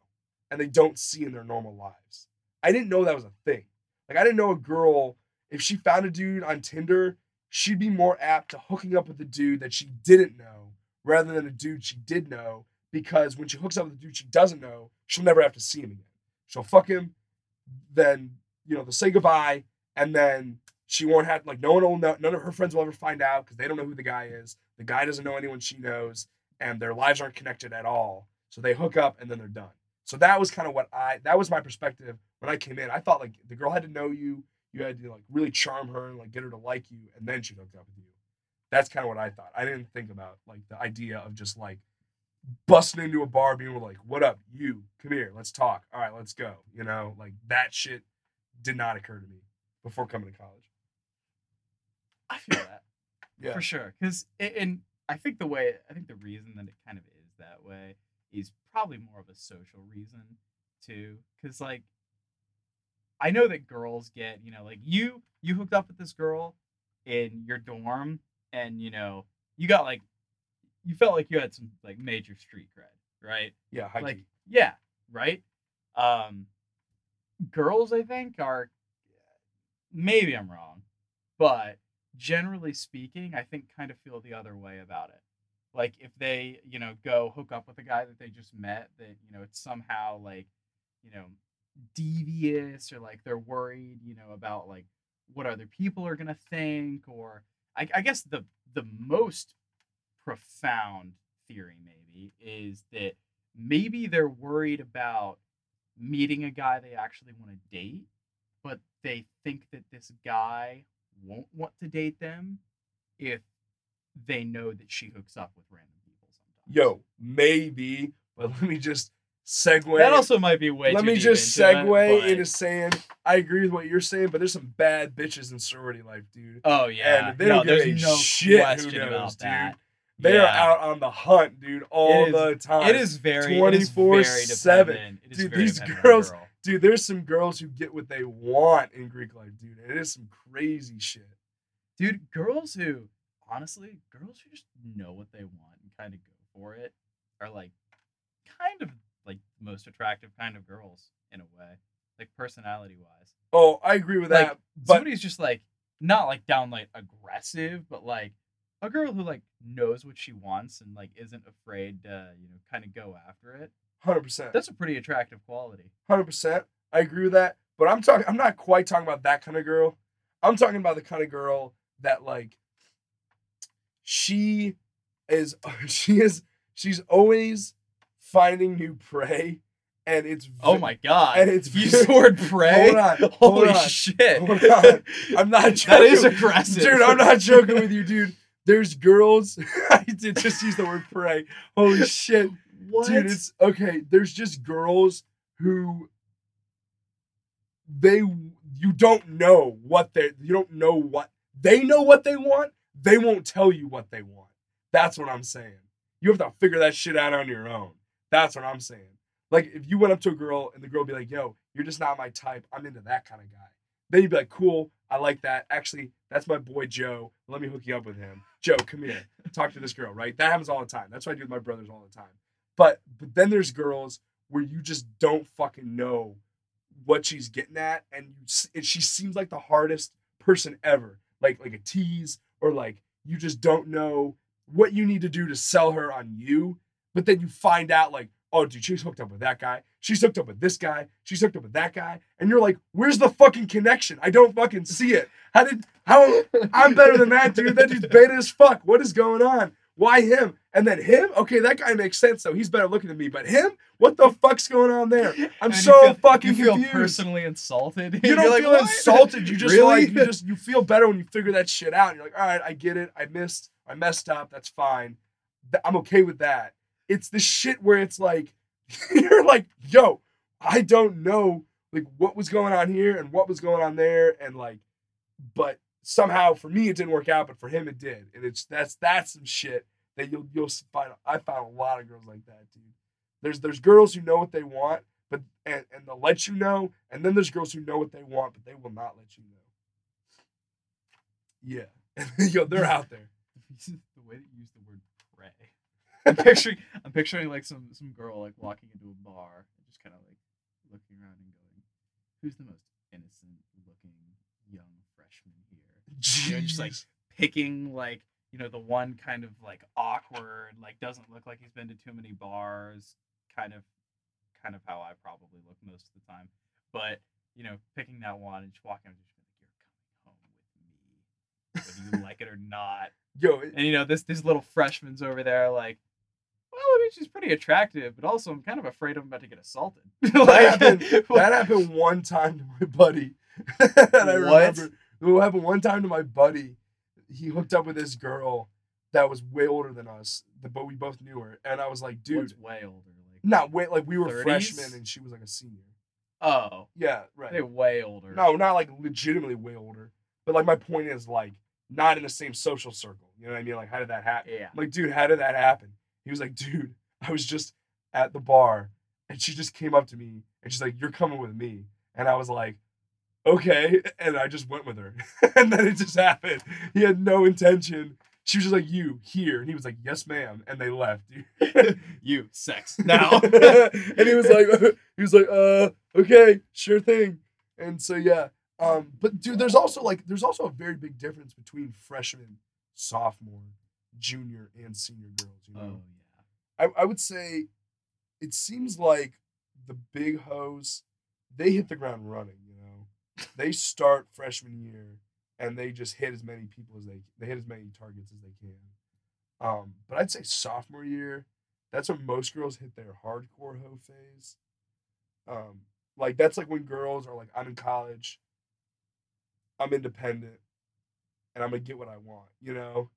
and they don't see in their normal lives. I didn't know that was a thing. Like I didn't know a girl if she found a dude on Tinder, she'd be more apt to hooking up with a dude that she didn't know rather than a dude she did know because when she hooks up with a dude she doesn't know, she'll never have to see him again. She'll fuck him, then you know they'll say goodbye, and then she won't have like no one will know. None of her friends will ever find out because they don't know who the guy is. The guy doesn't know anyone she knows, and their lives aren't connected at all. So they hook up and then they're done. So that was kind of what I that was my perspective when I came in. I thought like the girl had to know you, you had to like really charm her and like get her to like you, and then she hooked up with you. That's kind of what I thought. I didn't think about like the idea of just like busting into a bar, being like, "What up, you? Come here, let's talk. All right, let's go." You know, like that shit did not occur to me before coming to college. I feel that. Yeah. for sure. Because and I think the way I think the reason that it kind of is that way is probably more of a social reason too. Because like I know that girls get you know like you you hooked up with this girl in your dorm and you know you got like you felt like you had some like major street cred, right? Yeah, high like key. yeah, right. Um, girls, I think, are maybe I'm wrong, but generally speaking, I think kind of feel the other way about it. Like if they, you know, go hook up with a guy that they just met, that you know, it's somehow like, you know, devious or like they're worried, you know, about like what other people are gonna think, or I, I guess the the most profound theory maybe is that maybe they're worried about meeting a guy they actually want to date, but they think that this guy won't want to date them if they know that she hooks up with random people sometimes. Yo, maybe, but <laughs> let me just segue. that also might be way let me just segue into saying I agree with what you're saying, but there's some bad bitches in sorority life, dude. Oh yeah, they no, don't give no shit who question knows, about dude. that. They Yeah. are out on the hunt, dude, all is- the time. It is very it is very 24/7. dependent. It is Dude, these girls- girl. dude. There's some girls who get what they want in Greek life, dude. It is some crazy shit. dude girls who honestly girls who just know what they want and kind of go for it are like kind of like the most attractive kind of girls in a way like personality wise Oh, I agree with Like, that, but somebody's just like not like downright aggressive but like a girl who like knows what she wants and like isn't afraid to you know kind of go after it hundred percent. that's a pretty attractive quality Hundred percent. I agree with that. But I'm talking. I'm not quite talking about that kind of girl. I'm talking about the kind of girl that like. She is. <laughs> She is. She's always finding new prey, and it's. oh my god and it's you <laughs> very- sword prey Hold on, <laughs> hold holy on, shit hold on. I'm not joking. <laughs> that is aggressive Dude, I'm not joking with you, dude. There's girls. I did just use the word prey. Holy shit. what Dude, it's okay. There's just girls who they you don't know what they you don't know what they know what they want. They won't tell you what they want. That's what I'm saying. You have to figure that shit out on your own. That's what I'm saying. Like if you went up to a girl and the girl be like, "Yo, you're just not my type. I'm into that kind of guy." Then you'd be like, "Cool, I like that. Actually, that's my boy Joe. Let me hook you up with him. Joe, come here. Talk to this girl." Right? That happens all the time. That's what I do with my brothers all the time. But but then there's girls where you just don't fucking know what she's getting at, and and she seems like the hardest person ever. Like like a tease, or like you just don't know what you need to do to sell her on you. But then you find out like, oh, dude, she's hooked up with that guy. She's hooked up with this guy. She's hooked up with that guy. And you're like, where's the fucking connection? I don't fucking see it. How did how I'm better than that dude. That dude's beta as fuck. What is going on? Why him? And then him? Okay, that guy makes sense though. He's better looking than me. But him? What the fuck's going on there? I'm so feel- fucking you feel confused. personally insulted. You <laughs> don't like, feel "What?" insulted. You just Really? like you just you feel better when you figure that shit out. You're like, all right, I get it. I missed. I messed up. That's fine. I'm okay with that. It's the shit where it's like <laughs> you're like, yo, I don't know like what was going on here and what was going on there and like, but somehow for me it didn't work out, but for him it did. And it's that's that's some shit that you'll you'll find. I found a lot of girls like that, dude. There's there's girls who know what they want, but and, and they'll let you know, and then there's girls who know what they want, but they will not let you know. Yeah, <laughs> yo, they're out there. <laughs> the way that you use the word. I'm picturing I'm picturing like some some girl like walking into a bar and just kind of like looking around and going, "Who's the most innocent looking young freshman here?" You know, just like picking like you know the one kind of like awkward, like doesn't look like he's been to too many bars, kind of kind of how I probably look most of the time. But you know, picking that one and just walking, and just be like, "You're coming home with me, whether you like it or not." <laughs> yo, it- And you know, this this little freshman's over there, like, well, I mean, she's pretty attractive, but also I'm kind of afraid I'm about to get assaulted. <laughs> that happened. <laughs> That happened one time to my buddy. <laughs> and I What? remember it happened one time to my buddy. He hooked up with this girl that was way older than us, but we both knew her. And I was like, dude, What's way older? Like, not way like we were 30s? freshmen and she was like a senior. oh, Yeah, right. they're way older. No, not like legitimately way older. But like my point is like not in the same social circle. You know what I mean? Like how did that happen? yeah, I'm like, dude, how did that happen? He was like, dude, <laughs> I was just at the bar and she just came up to me and she's like, You're coming with me. And I was like, Okay. <laughs> And I just went with her. <laughs> and then it just happened. He had no intention. She was just like, You here. And he was like, Yes, ma'am. And they left. you sex now. and he was like, he was like, uh, okay, sure thing. And so yeah. Um, but dude, there's also like there's also a very big difference between freshman, sophomore, junior, and senior girls. You know, oh I, I would say it seems like the big hoes, they hit the ground running, you know. They start freshman year and they just hit as many people as they they hit as many targets as they can. Um, but I'd say sophomore year, that's when most girls hit their hardcore hoe phase. Um, like that's like when girls are like, I'm in college, I'm independent, and I'm gonna get what I want, you know?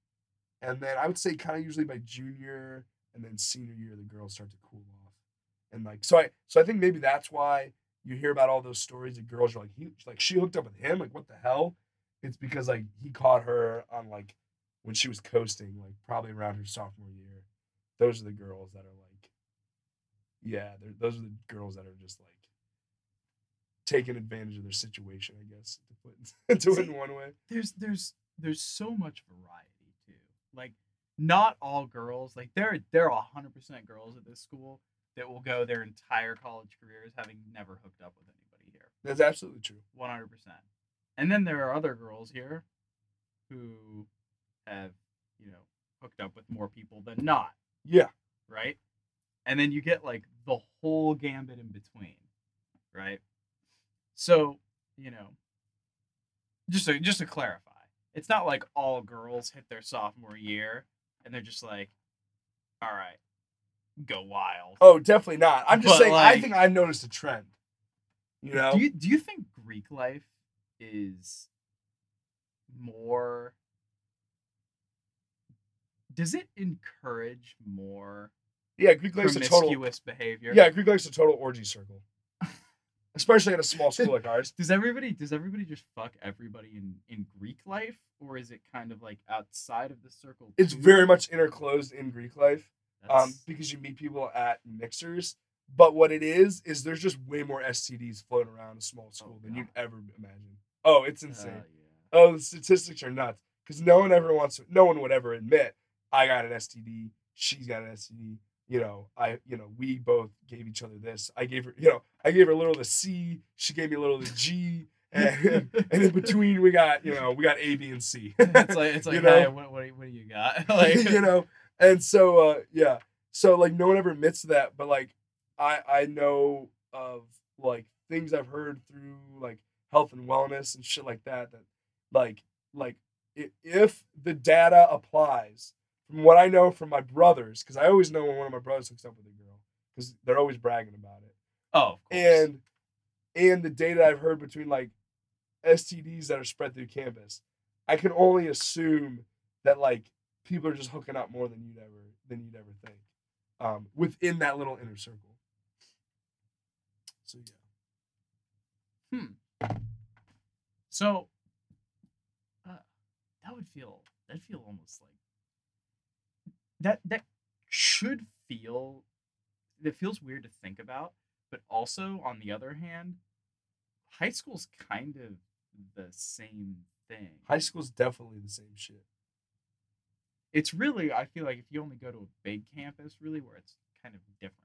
And then I would say kind of usually by junior and then senior year the girls start to cool off. And like so I so I think maybe that's why you hear about all those stories of girls are like he like she hooked up with him, like what the hell? It's because like he caught her on like when she was coasting, like probably around her sophomore year. Those are the girls that are like yeah, they're, those are the girls that are just like taking advantage of their situation, I guess, to put <laughs> to it in one way. there's there's there's so much variety too. Like, not all girls. Like there there are hundred percent girls at this school that will go their entire college careers having never hooked up with anybody here. That's absolutely true. One hundred percent. And then there are other girls here who have, you know, hooked up with more people than not, Yeah. right? And then you get like the whole gambit in between, right? So, you know, just to just to clarify, it's not like all girls hit their sophomore year and they're just like, all right, go wild. Oh, definitely not. I'm just But, saying. I like- think I've noticed a trend. You know, Do you do you think Greek life is more does it encourage more yeah, Greek life's a total. promiscuous behavior? Yeah, Greek life's a total orgy circle, especially at a small school like ours. <laughs> Does everybody does everybody just fuck everybody in in Greek life or is it kind of like outside of the circle? It's too? very much interclosed in Greek life, um, because you meet people at mixers. But what it is is there's just way more STDs floating around a small school than you'd ever imagine. Oh, it's uh, insane. yeah. Oh, the statistics are nuts because no one ever wants to. No one would ever admit I got an STD. She's got an STD. You know, I. You know, we both gave each other this. I gave her. You know, I gave her a little of the C. She gave me a little of the G. <laughs> And, and in between, we got you know we got A, B, and C. <laughs> it's like it's <laughs> like You know? hey, what, what, what do you got? like you know, and so uh, yeah, so like no one ever admits that, but like I I know of like things I've heard through like health and wellness and shit like that that like like if the data applies from what I know from my brothers because I always know when one of my brothers hooks up with a girl because they're always bragging about it Oh, of course. and and the data I've heard between like STDs that are spread through campus, I can only assume that like people are just hooking up more than you'd ever than you'd ever think, um, within that little inner circle. So yeah, Hmm. So uh, that would feel that'd feel almost like that that should feel it feels weird to think about, but also on the other hand, high school's kind of the same thing. High school's definitely the same shit. It's really I feel like if you only go to a big campus, really where it's kind of different.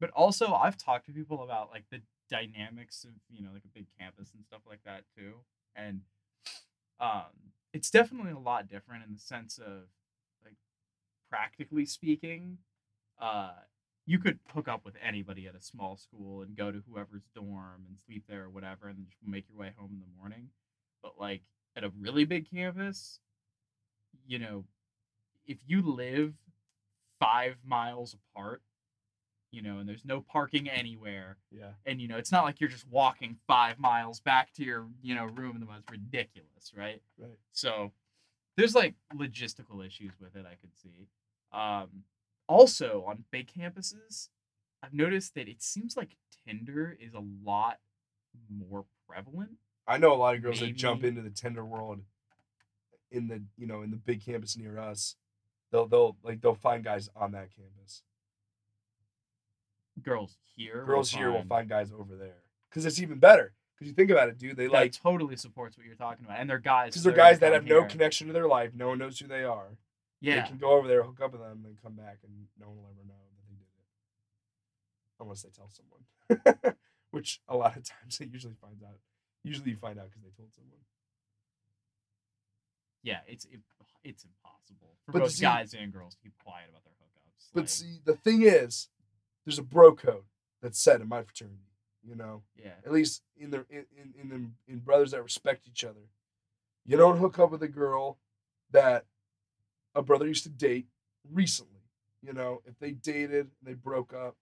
But also I've talked to people about like the dynamics of, you know, like a big campus and stuff like that too. And um it's definitely a lot different in the sense of practically speaking, uh you could hook up with anybody at a small school and go to whoever's dorm and sleep there or whatever and just make your way home in the morning. But like at a really big campus, you know, if you live five miles apart, you know, and there's no parking anywhere, Yeah. and you know, it's not like you're just walking five miles back to your, you know, room in the most ridiculous, right? Right. So there's like logistical issues with it, I could see. Um, also on big campuses, I've noticed that it seems like Tinder is a lot more prevalent. I know a lot of girls that jump into the Tinder world in the you know in the big campus near us. They'll they'll like they'll find guys on that campus. Girls here, will Girls here will find- find guys over there because it's even better. Because you think about it, dude, they that like totally supports what you're talking about, and they're guys. because they're guys that have no connection to their life. No one knows who they are. Yeah, They can go over there, hook up with them, and come back, and no one will ever know that they did it, unless they tell someone. <laughs> Which a lot of times they usually find out. Usually you find out because they told someone. yeah, it's it, it's impossible for But both see- guys and girls to keep quiet about their hookups. But like, see, the thing is, there's a bro code that's set in my fraternity. You know, yeah, at least in the in in in, the, in brothers that respect each other. You don't hook up with a girl that a brother used to date recently. You know, if they dated and they broke up,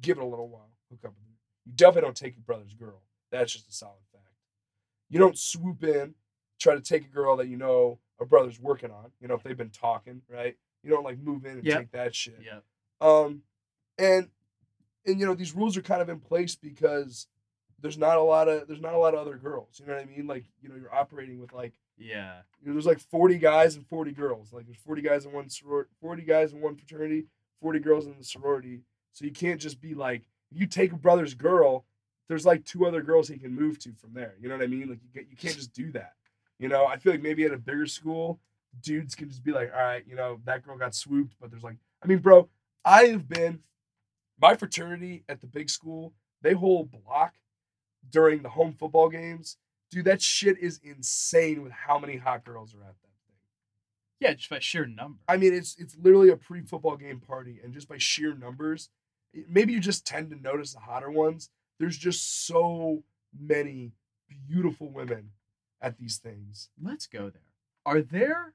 give it a little while. Hook up with them. You definitely don't take your brother's girl. That's just a solid fact. You don't swoop in, try to take a girl that you know a brother's working on. You know, if they've been talking, right? You don't like move in and Yep. take that shit. yeah, Um, and and you know these rules are kind of in place because there's not a lot of there's not a lot of other girls. You know what I mean? Like you know you're operating with like yeah, you know, there's like 40 guys and 40 girls. Like there's 40 guys in one sorority, 40 guys in one fraternity, 40 girls in the sorority. So you can't just be like if you take a brother's girl, there's like two other girls he can move to from there. You know what I mean? Like you get, you can't just do that. You know, I feel like maybe at a bigger school, dudes can just be like, all right, you know, that girl got swooped, but there's like, I mean, bro, I have been my fraternity at the big school. They hold block during the home football games. Dude, that shit is insane with how many hot girls are at that thing. yeah, just by sheer number. I mean, it's it's literally a pre-football game party, and just by sheer numbers, maybe you just tend to notice the hotter ones. There's just so many beautiful women at these things. Let's go there. Are there?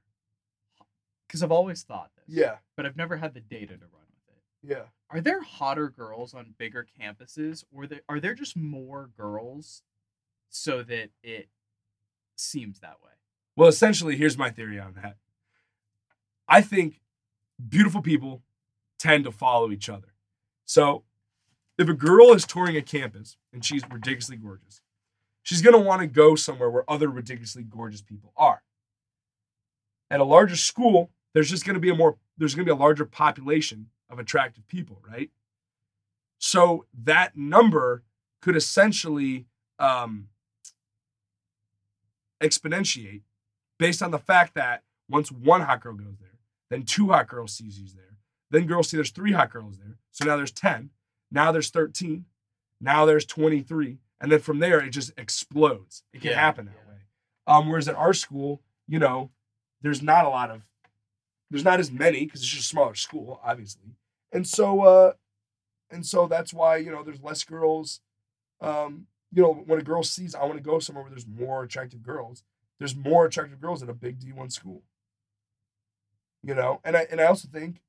Because I've always thought this. Yeah, but I've never had the data to run with it. yeah. Are there hotter girls on bigger campuses, or there, are there just more girls, so that it seems that way? Well, essentially, here's my theory on that. I think beautiful people tend to follow each other. So, if a girl is touring a campus and she's ridiculously gorgeous, she's going to want to go somewhere where other ridiculously gorgeous people are. At a larger school, there's just going to be a more there's going to be a larger population of attractive people, right? So that number could essentially um, exponentiate based on the fact that once one hot girl goes there, then two hot girls sees you there, then girls see there's three hot girls there, so now there's 10, now there's 13, now there's 23, and then from there it just explodes. It can Yeah, happen that yeah. way. Um, whereas at our school, you know, there's not a lot of, there's not as many because it's just a smaller school, obviously, and so, uh, and so that's why you know there's less girls. Um, you know, when a girl sees I want to go somewhere where there's more attractive girls, there's more attractive girls at a big D1 school. You know, and I and I also think,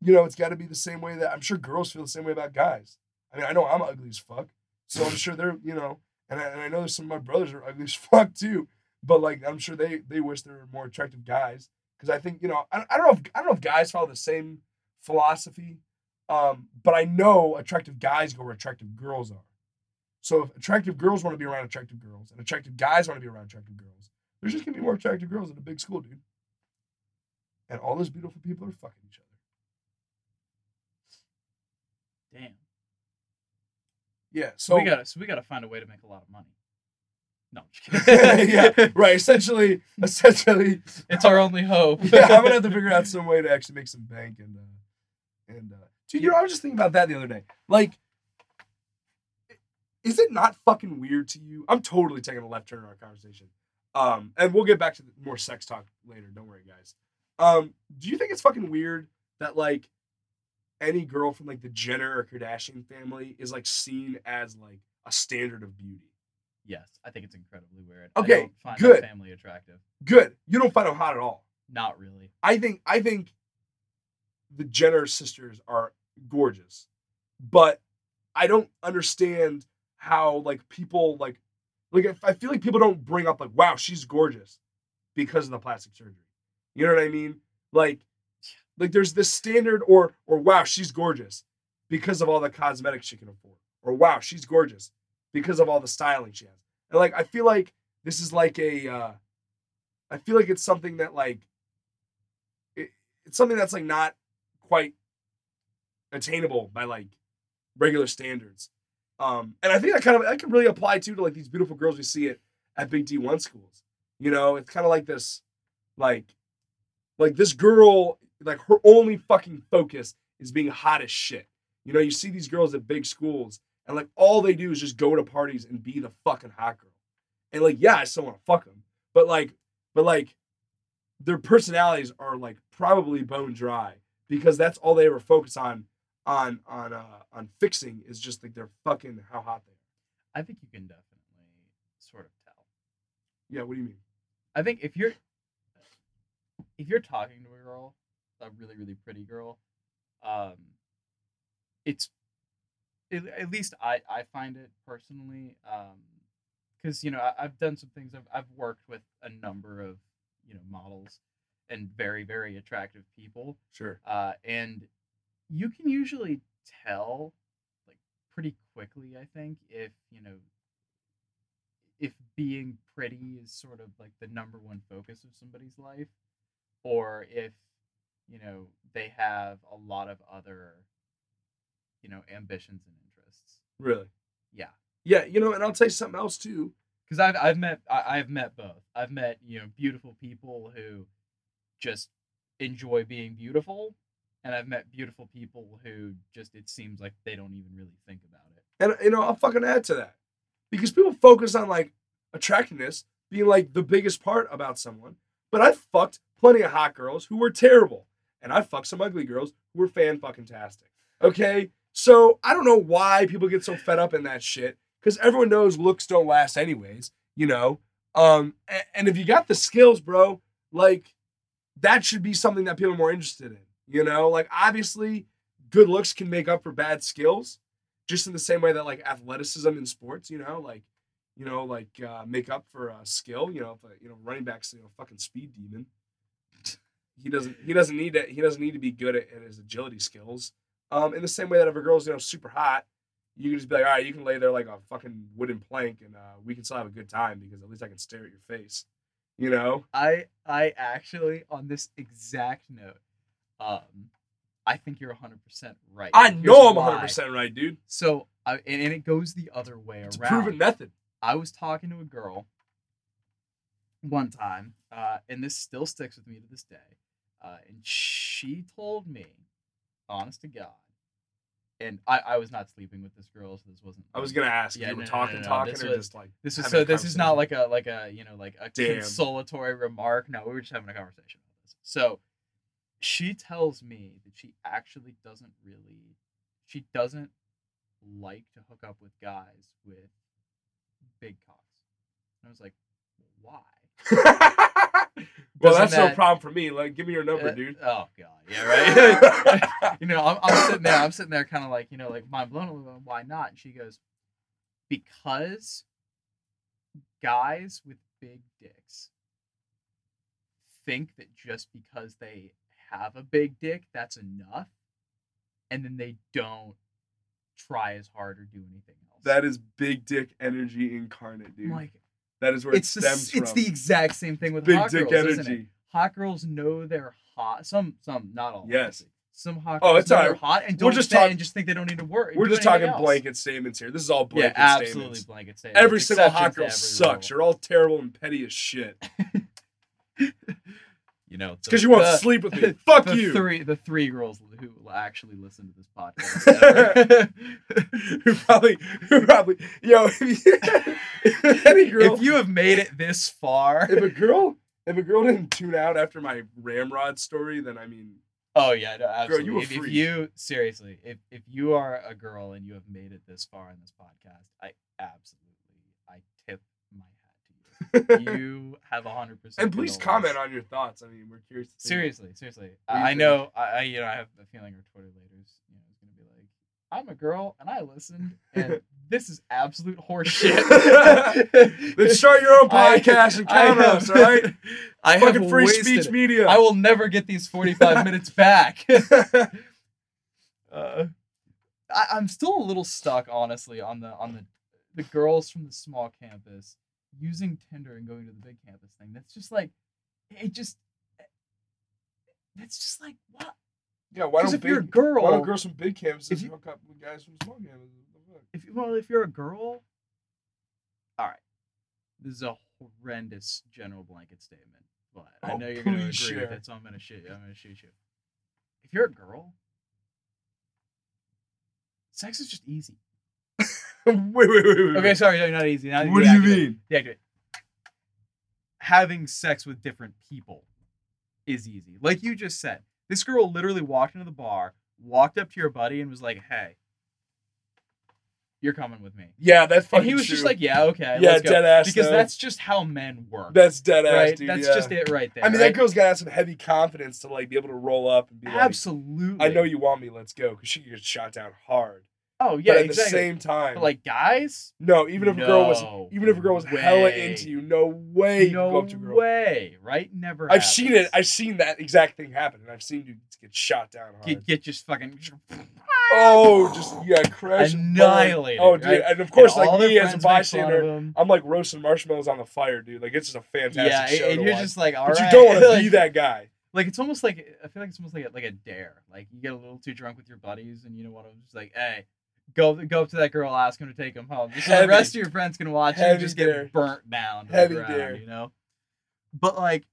you know, it's got to be the same way that I'm sure girls feel the same way about guys. I mean, I know I'm ugly as fuck, so I'm sure they're you know, and I, and I know there's some of my brothers are ugly as <laughs> fuck too. But like, I'm sure they they wish there were more attractive guys because I think you know I, I don't know if I don't know if guys follow the same philosophy, um, but I know attractive guys go where attractive girls are. So if attractive girls want to be around attractive girls and attractive guys want to be around attractive girls, there's just gonna be more attractive girls at a big school, dude. and all those beautiful people are fucking each other. Damn. Yeah. So So we gotta so we gotta find a way to make a lot of money. No, I'm just kidding. <laughs> <laughs> yeah, right. Essentially, essentially, It's our only hope. yeah, I'm gonna <laughs> have to figure out some way to actually make some bank and uh and uh dude, you know, I was just thinking about that the other day. Like is it not fucking weird to you? I'm totally taking a left turn in our conversation. Um, and we'll get back to the more sex talk later. Don't worry, guys. Um, do you think it's fucking weird that like any girl from like the Jenner or Kardashian family is like seen as like a standard of beauty? Yes, I think it's incredibly weird. Okay, I don't find good. family attractive. Good. You don't find them hot at all. Not really. I think I think the Jenner sisters are gorgeous, but I don't understand how like people like like if- I feel like people don't bring up like wow she's gorgeous because of the plastic surgery. You know what I mean? Like like there's this standard or or wow she's gorgeous because of all the cosmetics she can afford or wow she's gorgeous because of all the styling she has. And like I feel like this is like a uh I feel like it's something that like it, it's something that's like not quite attainable by like regular standards. Um, and I think that kind of that can really apply too to like these beautiful girls we see at at big D one schools. You know, it's kind of like this, like, like this girl, like her only fucking focus is being hot as shit. You know, you see these girls at big schools, and like all they do is just go to parties and be the fucking hot girl. And like, yeah, I still want to fuck them, but like, but like, their personalities are like probably bone dry because that's all they ever focus on on on uh on fixing is just like they're fucking how hot they are. I think you can definitely sort of tell. Yeah, what do you mean? I think if you're if you're talking to a girl, a really really pretty girl, um, it's at, at least I I find it personally, um, because you know I, I've done some things. I've I've worked with a number of you know models and very very attractive people, Sure. uh, and you can usually tell like pretty quickly. I think if you know if being pretty is sort of like the number one focus of somebody's life or if you know they have a lot of other you know ambitions and interests Really? yeah Yeah, you know, and I'll tell you something else too. because I've, I've met I, i've met both i've met you know beautiful people who just enjoy being beautiful and i've met beautiful people who just it seems like they don't even really think about it And you know, I'll fucking add to that. Because people focus on like attractiveness being like the biggest part about someone. But I fucked plenty of hot girls who were terrible. And I fucked some ugly girls who were fan fucking tastic. Okay? So I don't know why people get so fed up in that shit. Because everyone knows looks don't last anyways, you know. Um, a- and if you got the skills, bro, like that should be something that people are more interested in. You know, like obviously good looks can make up for bad skills just in the same way that like athleticism in sports, you know, like you know, like uh, make up for uh, skill. You know, if you know running backs, you know, fucking speed demon. He doesn't. He doesn't need to. He doesn't need to be good at, at his agility skills. Um, in the same way that if a girl's you know super hot, you can just be like, all right, you can lay there like a fucking wooden plank, and uh, we can still have a good time because at least I can stare at your face. You know. I I actually on this exact note, um, I think you're 100 percent right. I Here's know I'm why. 100 percent right, dude. So I and, and it goes the other way It's a around. proven method. I was talking to a girl one time, uh, and this still sticks with me to this day. Uh, and she told me, honest to God, and I, I was not sleeping with this girl, so this wasn't. I was gonna ask. Yeah, you were no, no, talking, no, no, talking, this or was- just like This is so. This is not like a like a you know like a Damn. consolatory remark. No, we were just having a conversation about this. So, she tells me that she actually doesn't really, she doesn't like to hook up with guys with big cocks. And I was like, why? <laughs> well, that's no problem for me. Like, give me your number, Uh, dude. Oh god, yeah, right. <laughs> you know, I'm, I'm sitting there. I'm sitting there, kind of like you know, like mind blown. a little bit, Why not? And she goes, because guys with big dicks think that just because they have a big dick, that's enough, and then they don't try as hard or do anything else. that is big dick energy incarnate, dude. I'm like that is where it's it the, stems s- it's from. the exact same thing with big hot dick girls, isn't it? energy. hot girls know they're hot. Some, some, not all. Yes. obviously. Some hot Oh, girls it's know they're hot and don't just just talk- and just think they don't need to work. We're just talking else. blanket statements here. This is all blanket Yeah, absolutely statements. blanket statements. Every single hot girl sucks. rule. You're all terrible and petty as shit. <laughs> You know, because you won't the- sleep with me. <laughs> Fuck the you. Three, the three girls who will actually listen to this podcast. <laughs> who probably, who probably, yo, <laughs> if, you, if any girl, if you have made it this far, if a girl, if a girl didn't tune out after my ramrod story, then I mean, oh yeah, no, Girl, absolutely. you if, if you seriously, if if you are a girl and you have made it this far in this podcast, I absolutely, I tip my hat to you. You have a hundred percent. and please comment on your thoughts. I mean, we're curious. To see. Seriously, seriously. What do you I, I know. I, I you know I have a feeling our Twitter laters, you know, is gonna be like, I'm a girl and I listened, and <laughs> this is absolute horseshit. <laughs> <laughs> Then start your own I- podcast and I count have- us, all right? I have Fucking free speech it. media. I will never get these 45 minutes back. uh, I'm still a little stuck, honestly, on the on the the girls from the small campus using Tinder and going to the big campus thing. That's just like it just eh, that's just like what? yeah, why don't if you're a big, girl, why don't girls from big campuses you- hook up with guys from small campuses? What the fuck? if well, if you're a girl, all right. This is a horrendous general blanket statement, but I Oh, know you're going to agree please with it, so I'm going to shoot you. I'm going to shoot you. If you're a girl, sex is just easy. <laughs> wait, wait, wait, wait. Okay, sorry, no, not easy. Not What do you mean? the activate. Having sex with different people is easy. Like you just said, this girl literally walked into the bar, walked up to your buddy, and was like, "Hey, you're coming with me." Yeah, that's And he was true. just like, "Yeah, okay, yeah, let's go." dead ass. because though. that's just how men work. that's dead ass, right. dude. that's yeah. just it right there. I mean, right? that girl's gotta have some heavy confidence to like be able to roll up and be like, absolutely. "I know you want me, let's go," because she gets shot down hard. Oh yeah, but at exactly. the same time, But like guys, no, even if a girl was, even if a girl was hella into you, no way you no go up to a girl. way, right? Never. I've seen it. I've seen that exact thing happen, and I've seen you get shot down hard. get, get just fucking oh, just yeah, crash. Annihilated, Oh, dude, right? and of course, And like me as a friends make fun of bystander. I'm like roasting marshmallows on the fire, dude. Like it's just a fantastic Yeah, show and to you're watch. just like, all but right. you don't want to be that guy. Like it's almost like I feel like it's almost like a, like a dare. Like you get a little too drunk with your buddies, and you know what? I'm just like, hey, go go up to that girl, ask him to take him home. So the rest of your friends can watch you just dare. get burnt down. To Heavy the ground, dare. You know. But like,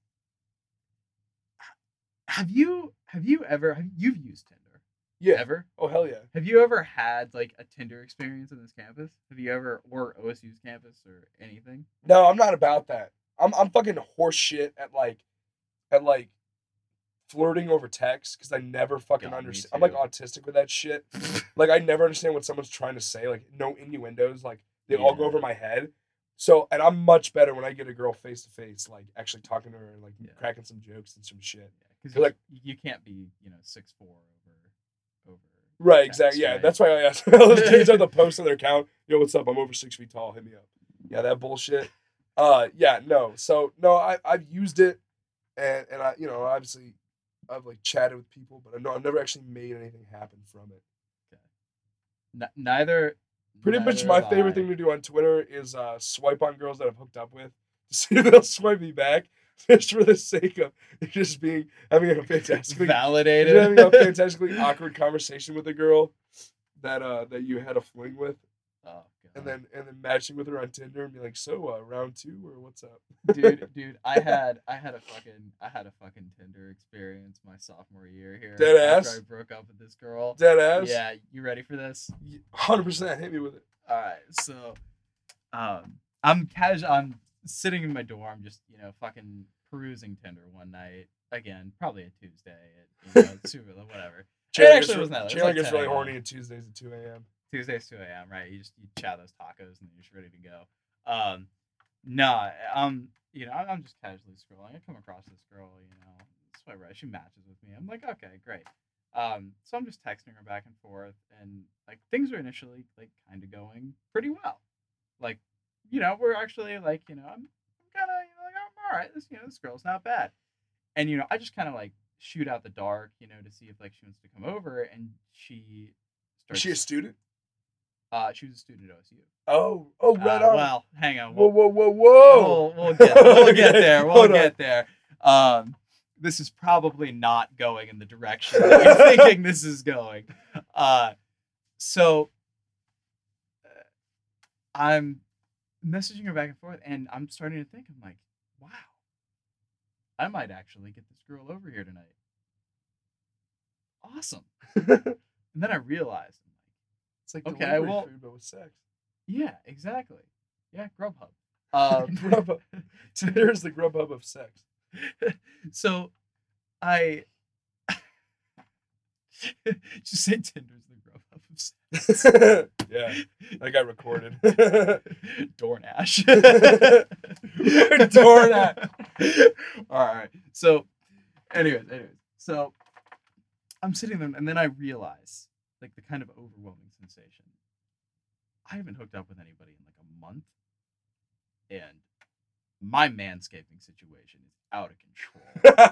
have you have you ever have, you've used Tinder? Yeah. Ever? Oh hell yeah. Have you ever had like a Tinder experience on this campus? Have you ever or OSU's campus or anything? No, I'm not about that. I'm I'm fucking horse shit at like at like flirting over text because I never fucking God, understand. I'm like autistic with that shit. <laughs> like I never understand what someone's trying to say. Like no innuendos. Like they all go over my head. So and I'm much better when I get a girl face to face, like actually talking to her and like Yeah. cracking some jokes and some shit. Because like- you, can't be you know six four over over. Right, text, exactly. Yeah, right? that's why I asked those dudes on the <laughs> post on their account. Yo, what's up? I'm over six feet tall. Hit me up. Yeah, that bullshit. Uh, yeah, no. So no, I I've used it, and and I you know obviously I've like chatted with people, but I know I've never actually made anything happen from it. N- neither. Pretty much my favorite I. thing to do on Twitter is uh, swipe on girls that I've hooked up with to <laughs> see if they'll swipe me back, <laughs> just for the sake of just being having a <laughs> fantastically validated. having a fantastically awkward conversation with a girl that uh that you had a fling with. oh. And then and then matching with her on Tinder and be like, so uh, round two or what's up? dude, <laughs> dude, I had I had a fucking I had a fucking Tinder experience my sophomore year here. Dead after ass? I broke up with this girl. Dead ass. Yeah, you ready for this? hundred percent. Hit me with it. All right, so, um, I'm casual. I'm sitting in my dorm, just you know, fucking perusing Tinder one night. Again, probably a Tuesday. At, you know, <laughs> super whatever. Chandler actually gets, wasn't that. It was Chandler like gets really horny on Tuesdays at two a.m. Tuesdays 2 a.m. Right? You just you chow those tacos and then you're just ready to go. Um, nah, um, you know, I'm just casually scrolling. I come across this girl, you know, right. She matches with me. I'm like, okay, great. Um, so I'm just texting her back and forth, and like things are initially like kind of going pretty well. Like, you know, we're actually like, you know, I'm, I'm kind of, you know, like, I'm all right. This, you know, this girl's not bad. And you know, I just kind of like shoot out the dark, you know, to see if like she wants to come over, and she Is she a student? Uh, she was a student at OSU. Oh, oh, right Uh, on. Well, hang on. whoa, We'll, whoa, whoa, whoa. we'll, we'll get, <laughs> we'll get there. We'll hold on. get there. Um, this is probably not going in the direction that you're thinking this is going. Uh, so uh, I'm messaging her back and forth, and I'm starting to think, I'm like, wow, I might actually get this girl over here tonight. Awesome. <laughs> and then I realized, It's like Okay, delivery well- food, but with sex. yeah, exactly. Yeah, Grubhub. <laughs> Um, Grubhub. Tinder's the Grubhub of sex. <laughs> so I <laughs> just say Tinder's the Grubhub of sex. yeah, that got recorded. DoorDash. DoorDash. All right. So, anyways, anyways, so I'm sitting there, and then I realize, like, the kind of overwhelming sensation. I haven't hooked up with anybody in like a month, and my manscaping situation is out of control.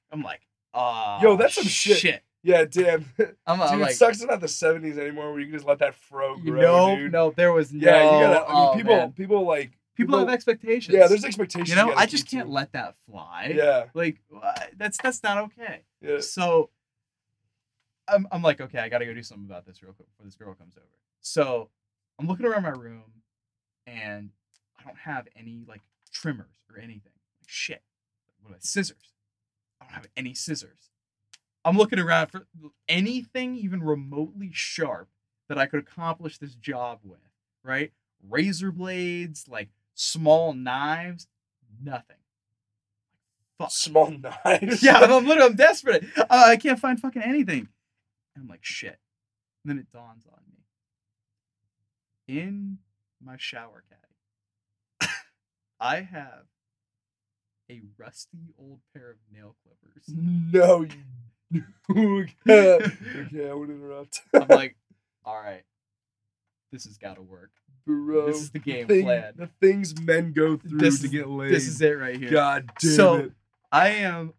<laughs> I'm like, ah, Yo, that's some shit. yeah, damn. <laughs> Dude, I'm, I'm it sucks it's not the '70s anymore, where you can just let that fro you grow. dude. no, there was no. Yeah, you gotta. I mean, oh, people, man. people like people have expectations. Yeah, there's expectations. you know, gotta I just can't to. let that fly. Yeah, like that's that's not okay. yeah. So I'm, I'm like, okay, I gotta go do something about this real quick before this girl comes over. So I'm looking around my room and I don't have any like trimmers or anything. Like shit. What about scissors? I don't have any scissors. I'm looking around for anything even remotely sharp that I could accomplish this job with, right? Razor blades, like small knives, nothing. Fuck. Small <laughs> knives. Yeah, I'm, I'm literally I'm desperate. Uh, I can't find fucking anything. And I'm like, shit. And then it dawns on me. In my shower caddy, <laughs> I have a rusty old pair of nail clippers. No, you. <laughs> okay, <laughs> I would interrupt. I'm like, all right, this has got to work. Bro, this is the game thing- plan. The things men go through This to is- get laid. This is it right here. God damn So- it. I am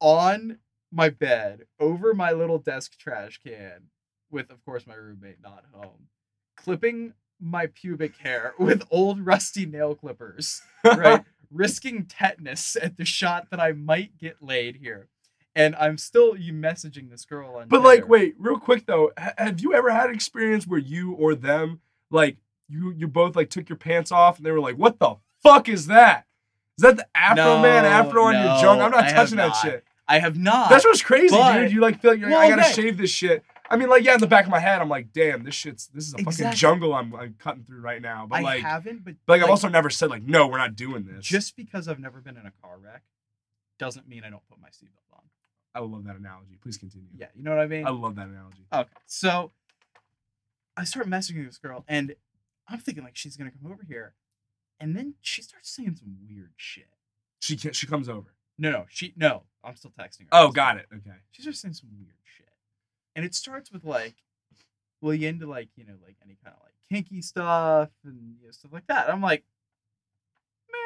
on my bed over my little desk trash can with, of course, my roommate not home, clipping my pubic hair <laughs> with old rusty nail clippers, right? <laughs> Risking tetanus at the shot that I might get laid here. And I'm still you messaging this girl on But like, wait, real quick though, have you ever had an experience where you or them, like, you you both like took your pants off and they were like, "What the fuck is that? Is that the Afro Man No, Afro on your junk? I'm not I touching that not. shit. I have not. That's what's crazy, but- dude. You like feel like you're like, Well, I gotta okay. shave this shit. I mean, like, yeah, in the back of my head, I'm like, damn, this shit's this is a fucking jungle I'm, I'm cutting through right now. But like, I like, haven't, but but like, I've also never said like, no, we're not doing this. just because I've never been in a car wreck doesn't mean I don't put my seatbelt on. I love that analogy. Please continue. Yeah, you know what I mean? I love that analogy. Okay, so I start messaging this girl, and I'm thinking like she's gonna come over here, and then she starts saying some weird shit. She can she comes over. No, no, she no. I'm still texting her. Oh, got it. Okay. She's just saying some weird shit, and it starts with like, "Well, you into like you know like any kind of like kinky stuff and you know, stuff like that?" I'm like, meh,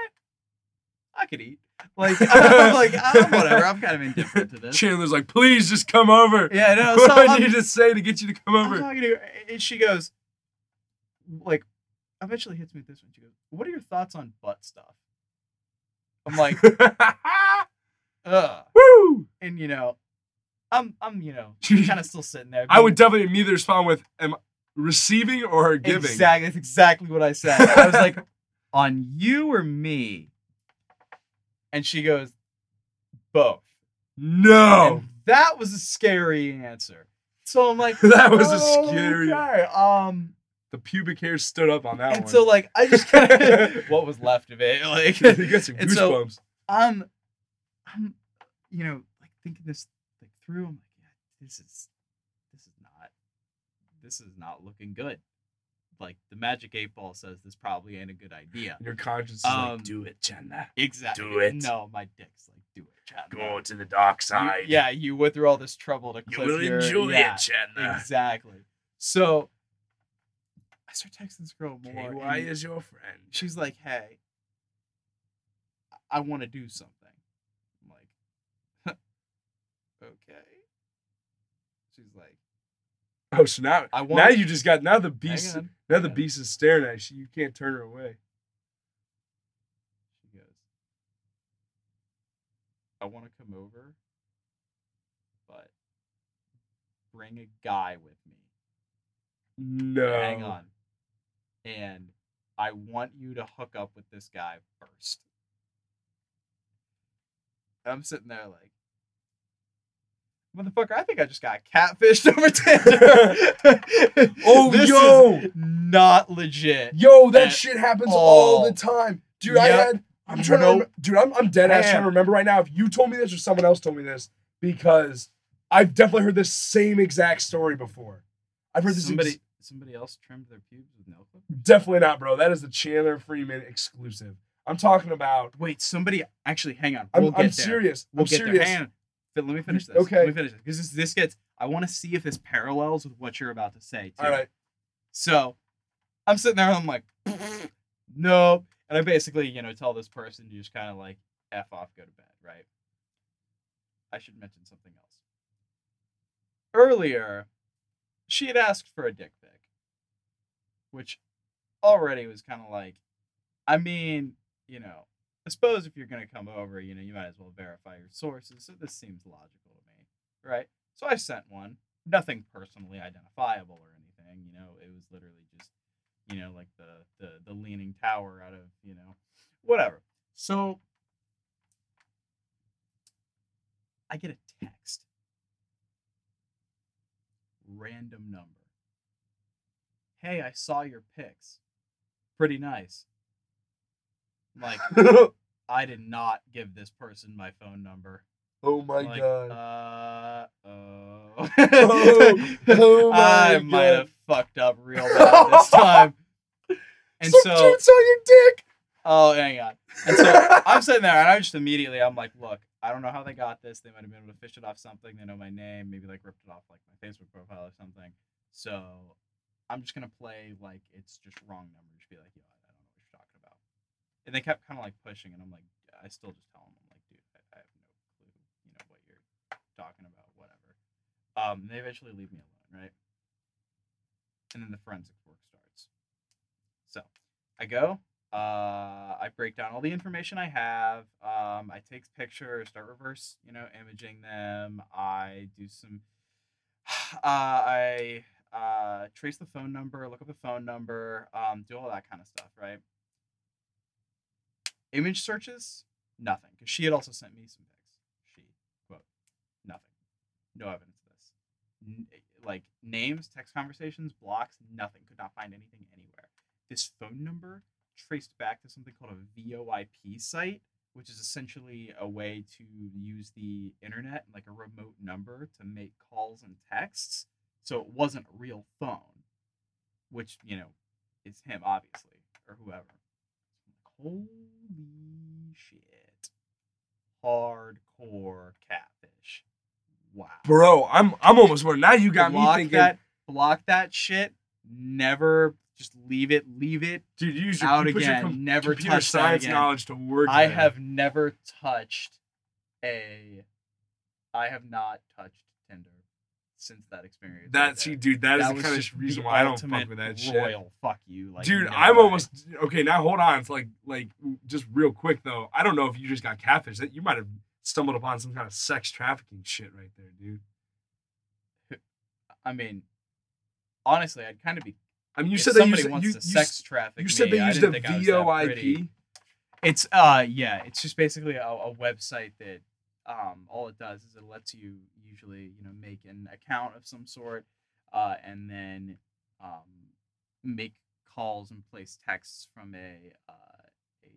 I could eat. Like I'm like I'm whatever. I'm kind of indifferent to <laughs> this. Chandler's like, please just come over. Yeah, no. <laughs> what So do I I'm- need to say to get you to come I'm over? talking to her, and she goes, like, eventually hits me with this one. She goes, "What are your thoughts on butt stuff?" I'm like, <laughs> "Ugh," Woo! and you know, I'm, I'm, you know, <laughs> kind of still sitting there. I would definitely immediately respond with, am receiving or giving? exactly. That's exactly what I said. I was like, <laughs> "On you or me?" And she goes, "Both." No. And that was a scary answer. So I'm like, <laughs> That was a "Oh, scary- okay." Um. The pubic hair stood up on that and one. so like I just kind of what was left of it like you got some and so- goosebumps. I'm I'm you know like thinking this like through I'm like yeah this is this is not this is not looking good like the magic eight ball says this probably ain't a good idea your conscience is Um, like, do it, Chandler. exactly Do it. no my dick's like do it Chad Go to the dark You- side. yeah you went through all this trouble to You clip will your, enjoy yeah, it, Chandler. exactly so I start texting this girl more KY and- is your friend. she's like, "Hey, I want to do something." I'm like, "Okay." She's like, Oh, so now, I now you just got now the beast. Now the beast is staring at you. You can't turn her away. She goes, I want to come over, but bring a guy with me. No. Hang on. And I want you to hook up with this guy first. I'm sitting there like, motherfucker, I think I just got catfished <laughs> over Tinder. <laughs> Oh, This is yo. not legit. Yo, that shit happens all the time. Dude, I had I'm trying to Nope. remember, dude, I'm I'm dead ass trying to remember right now if you told me this or someone else told me this because I've definitely heard this same exact story before. I've heard this somebody ex- somebody else trimmed their pubes with nail clippers. definitely not, bro. That is the Chandler Freeman exclusive. I'm talking about Wait, somebody actually hang on. I'm, We'll get I'm there. serious. We'll I'm get serious. There. Hang on. Phil, let me finish this. okay. Let me finish this. Because this, this gets I want to see if this parallels with what you're about to say too. All right. So I'm sitting there and I'm like, <laughs> nope. And I basically, you know, tell this person to just kind of like F off, go to bed, right? I should mention something else. Earlier, she had asked for a dick pic, which already was kind of like, I mean, you know, I suppose if you're going to come over, you know, you might as well verify your sources. So this seems logical to me, right? So I sent one, nothing personally identifiable or anything. You know, it was literally just, you know, like the the the leaning tower out of you know, whatever. So I get a text, random number. Hey, I saw your pics. Pretty nice. Like <laughs> I did not give this person my phone number. oh my like, god. Uh oh. Oh, <laughs> oh I might God. have fucked up real <laughs> bad this time. And Some so, dude saw your dick. oh, hang on. And so I'm sitting there, and I just immediately, I'm like, look, I don't know how they got this. They might have been able to fish it off something. They know my name, maybe like ripped it off like my Facebook profile or something. So I'm just gonna play like it's just wrong number. Just be like, yo, I don't know what you're talking about. And they kept kind of like pushing, and I'm like, I still just tell them, I'm like, dude, I, I have no clue, you know, what you're talking about, whatever. Um, and they eventually leave me alone, right? And then the forensic work starts. So I go, uh, I break down all the information I have. Um, I take pictures, start reverse, you know, imaging them. I do some, <sighs> uh, I uh, trace the phone number, look up the phone number, um, do all that kind of stuff, right? Image searches, nothing, because she had also sent me some pics. She quote, nothing, no evidence of this. N- eh, like names, text conversations, blocks, nothing. Could not find anything anywhere. This phone number traced back to something called a VoIP site, which is essentially a way to use the internet, like a remote number, to make calls and texts. So it wasn't a real phone, which, you know, is him, obviously, or whoever. Shit. Hardcore catfish. Wow Bro, I'm I'm almost worried. Now you got block me thinking, that block that shit never just leave it leave it dude, use your, out you put your again com- never computer touch science again. knowledge to work. i have never touched a i have not touched since that experience right that. See, dude, that is the kind of reason why I don't fuck with that shit. royal fuck you like dude, no I'm way. almost okay. Now hold on. It's like like just real quick though. I don't know if you just got catfish. That you might have stumbled upon some kind of sex trafficking shit right there, dude. i mean honestly i'd kind of be I mean, you said that somebody wants you, to you, sex traffic you said me, they used a think I was that pretty. VoIP. It's uh yeah, it's just basically a, a website that um all it does is it lets you usually you know make an account of some sort, uh and then um make calls and place texts from a uh, a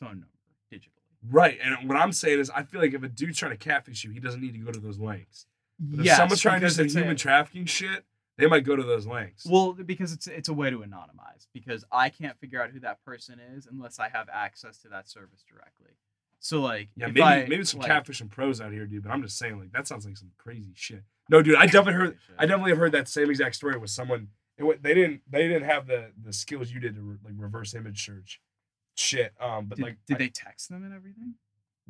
phone number digitally. Right, and what I'm saying is, I feel like if a dude's trying to catfish you, he doesn't need to go to those links. But if Yes, someone's trying to do some it's a- human trafficking shit, they might go to those links. Well, because it's it's a way to anonymize because I can't figure out who that person is unless I have access to that service directly. So like, yeah, if maybe I, maybe some like, catfishing pros out here, dude. But I'm just saying, like that sounds like some crazy shit. No, dude, I <laughs> definitely heard. I definitely have heard that same exact story with someone. It, they didn't. They didn't have the the skills you did to re, like reverse image search, shit. Um, but Did, like, did I- they text them and everything?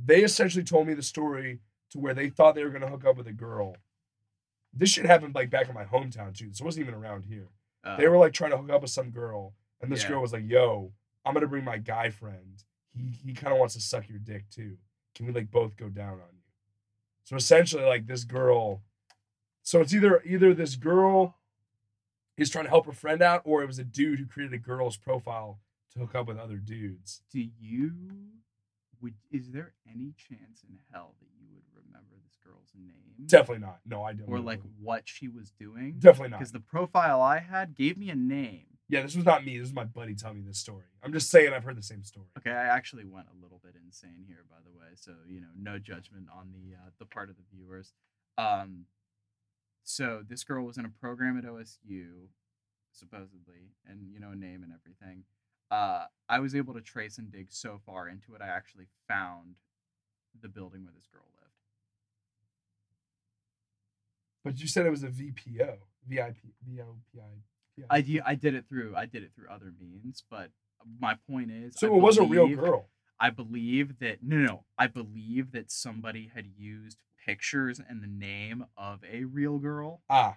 they essentially told me the story to where they thought they were gonna hook up with a girl. This shit happened like back in my hometown too, so it wasn't even around here. Uh, They were like trying to hook up with some girl, and this Yeah. girl was like, "Yo, I'm gonna bring my guy friend. He he kind of wants to suck your dick too." can we like both go down on you? So essentially, like this girl. So it's either either this girl is trying to help her friend out, or it was a dude who created a girl's profile to hook up with other dudes. Do you would is there any chance in hell that you would remember this girl's name? Definitely not. No, I don't. Or know. like what she was doing? definitely not. Because the profile I had gave me a name. Yeah, this was not me. This was my buddy telling me this story. I'm just saying I've heard the same story. Okay, I actually went a little bit insane here, by the way. So you know, no judgment on the uh, the part of the viewers. Um, so this girl was in a program at OSU, supposedly, and you know, a name and everything. Uh, I was able to trace and dig so far into it, I actually found the building where this girl lived. But you said it was a VPO, VIP, VOPI. I did, I did it through I did it through other means, but my point is, So I it was a real girl. I believe that no, no, no. I believe that somebody had used pictures and the name of a real girl. Ah,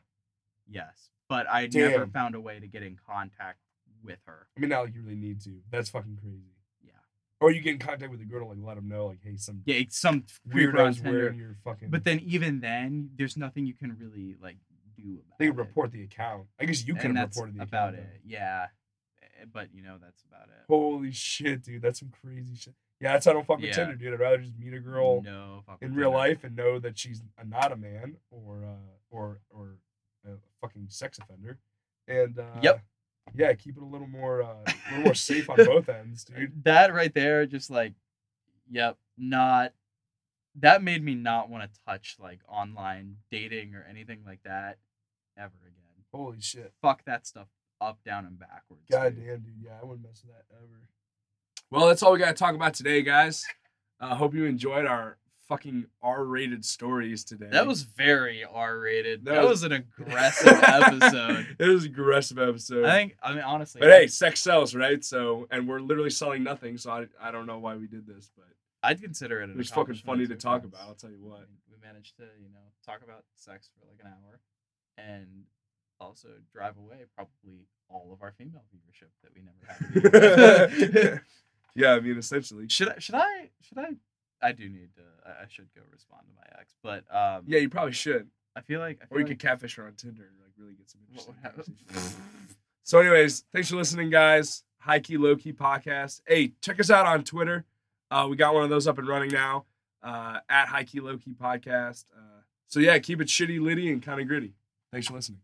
Yes, but I never found a way to get in contact with her. I mean, now you really need to. That's fucking crazy. Yeah, Or you get in contact with the girl, like let them know, like, hey, some yeah, some weirdos wearing your fucking. But then even then, there's nothing you can really like do about they it. can report the account. I guess you could and have that's reported the about account. it. Yeah, Eh, but you know that's about it. though. Holy shit, dude, that's some crazy shit. Yeah, that's how I don't fuck with Yeah. Tinder, dude. I'd rather just meet a girl no, in real Tinder. life and know that she's a- not a man or uh, or or a fucking sex offender. And uh, Yep. yeah, keep it a little more uh, a little more safe on <laughs> both ends, dude. That right there, just like, yep, not. That made me not want to touch like online dating or anything like that ever again. Holy shit. Fuck that stuff up, down, and backwards. God dude. damn, dude. Yeah, I wouldn't mess with that ever. Well, that's all we got to talk about today, guys. I uh, hope you enjoyed our fucking R-rated stories today. That was very R rated. That That, was- was, an aggressive episode. <laughs> it was an aggressive episode. I think. I mean, honestly. but hey, sex sells, right? So, and we're literally selling nothing. So I, I don't know why we did this, but I'd consider it. An it was fucking funny to talk about. I'll tell you what. we managed to, you know, talk about sex for like an hour, and also drive away probably all of our female viewership that we never had. <laughs> yeah, I mean, essentially. should I? Should I? Should I? I do need to. I, should go respond to my ex, but um, Yeah, you probably should. I feel like. I feel Or you like, could catfish her on Tinder and like really get some what interesting? So, anyways, thanks for listening, guys. High key, low key podcast. Hey, check us out on Twitter. Uh, we got one of those up and running now uh, at High Key Low Key Podcast. Uh, so yeah, keep it shitty, litty, and kind of gritty. Thanks for listening.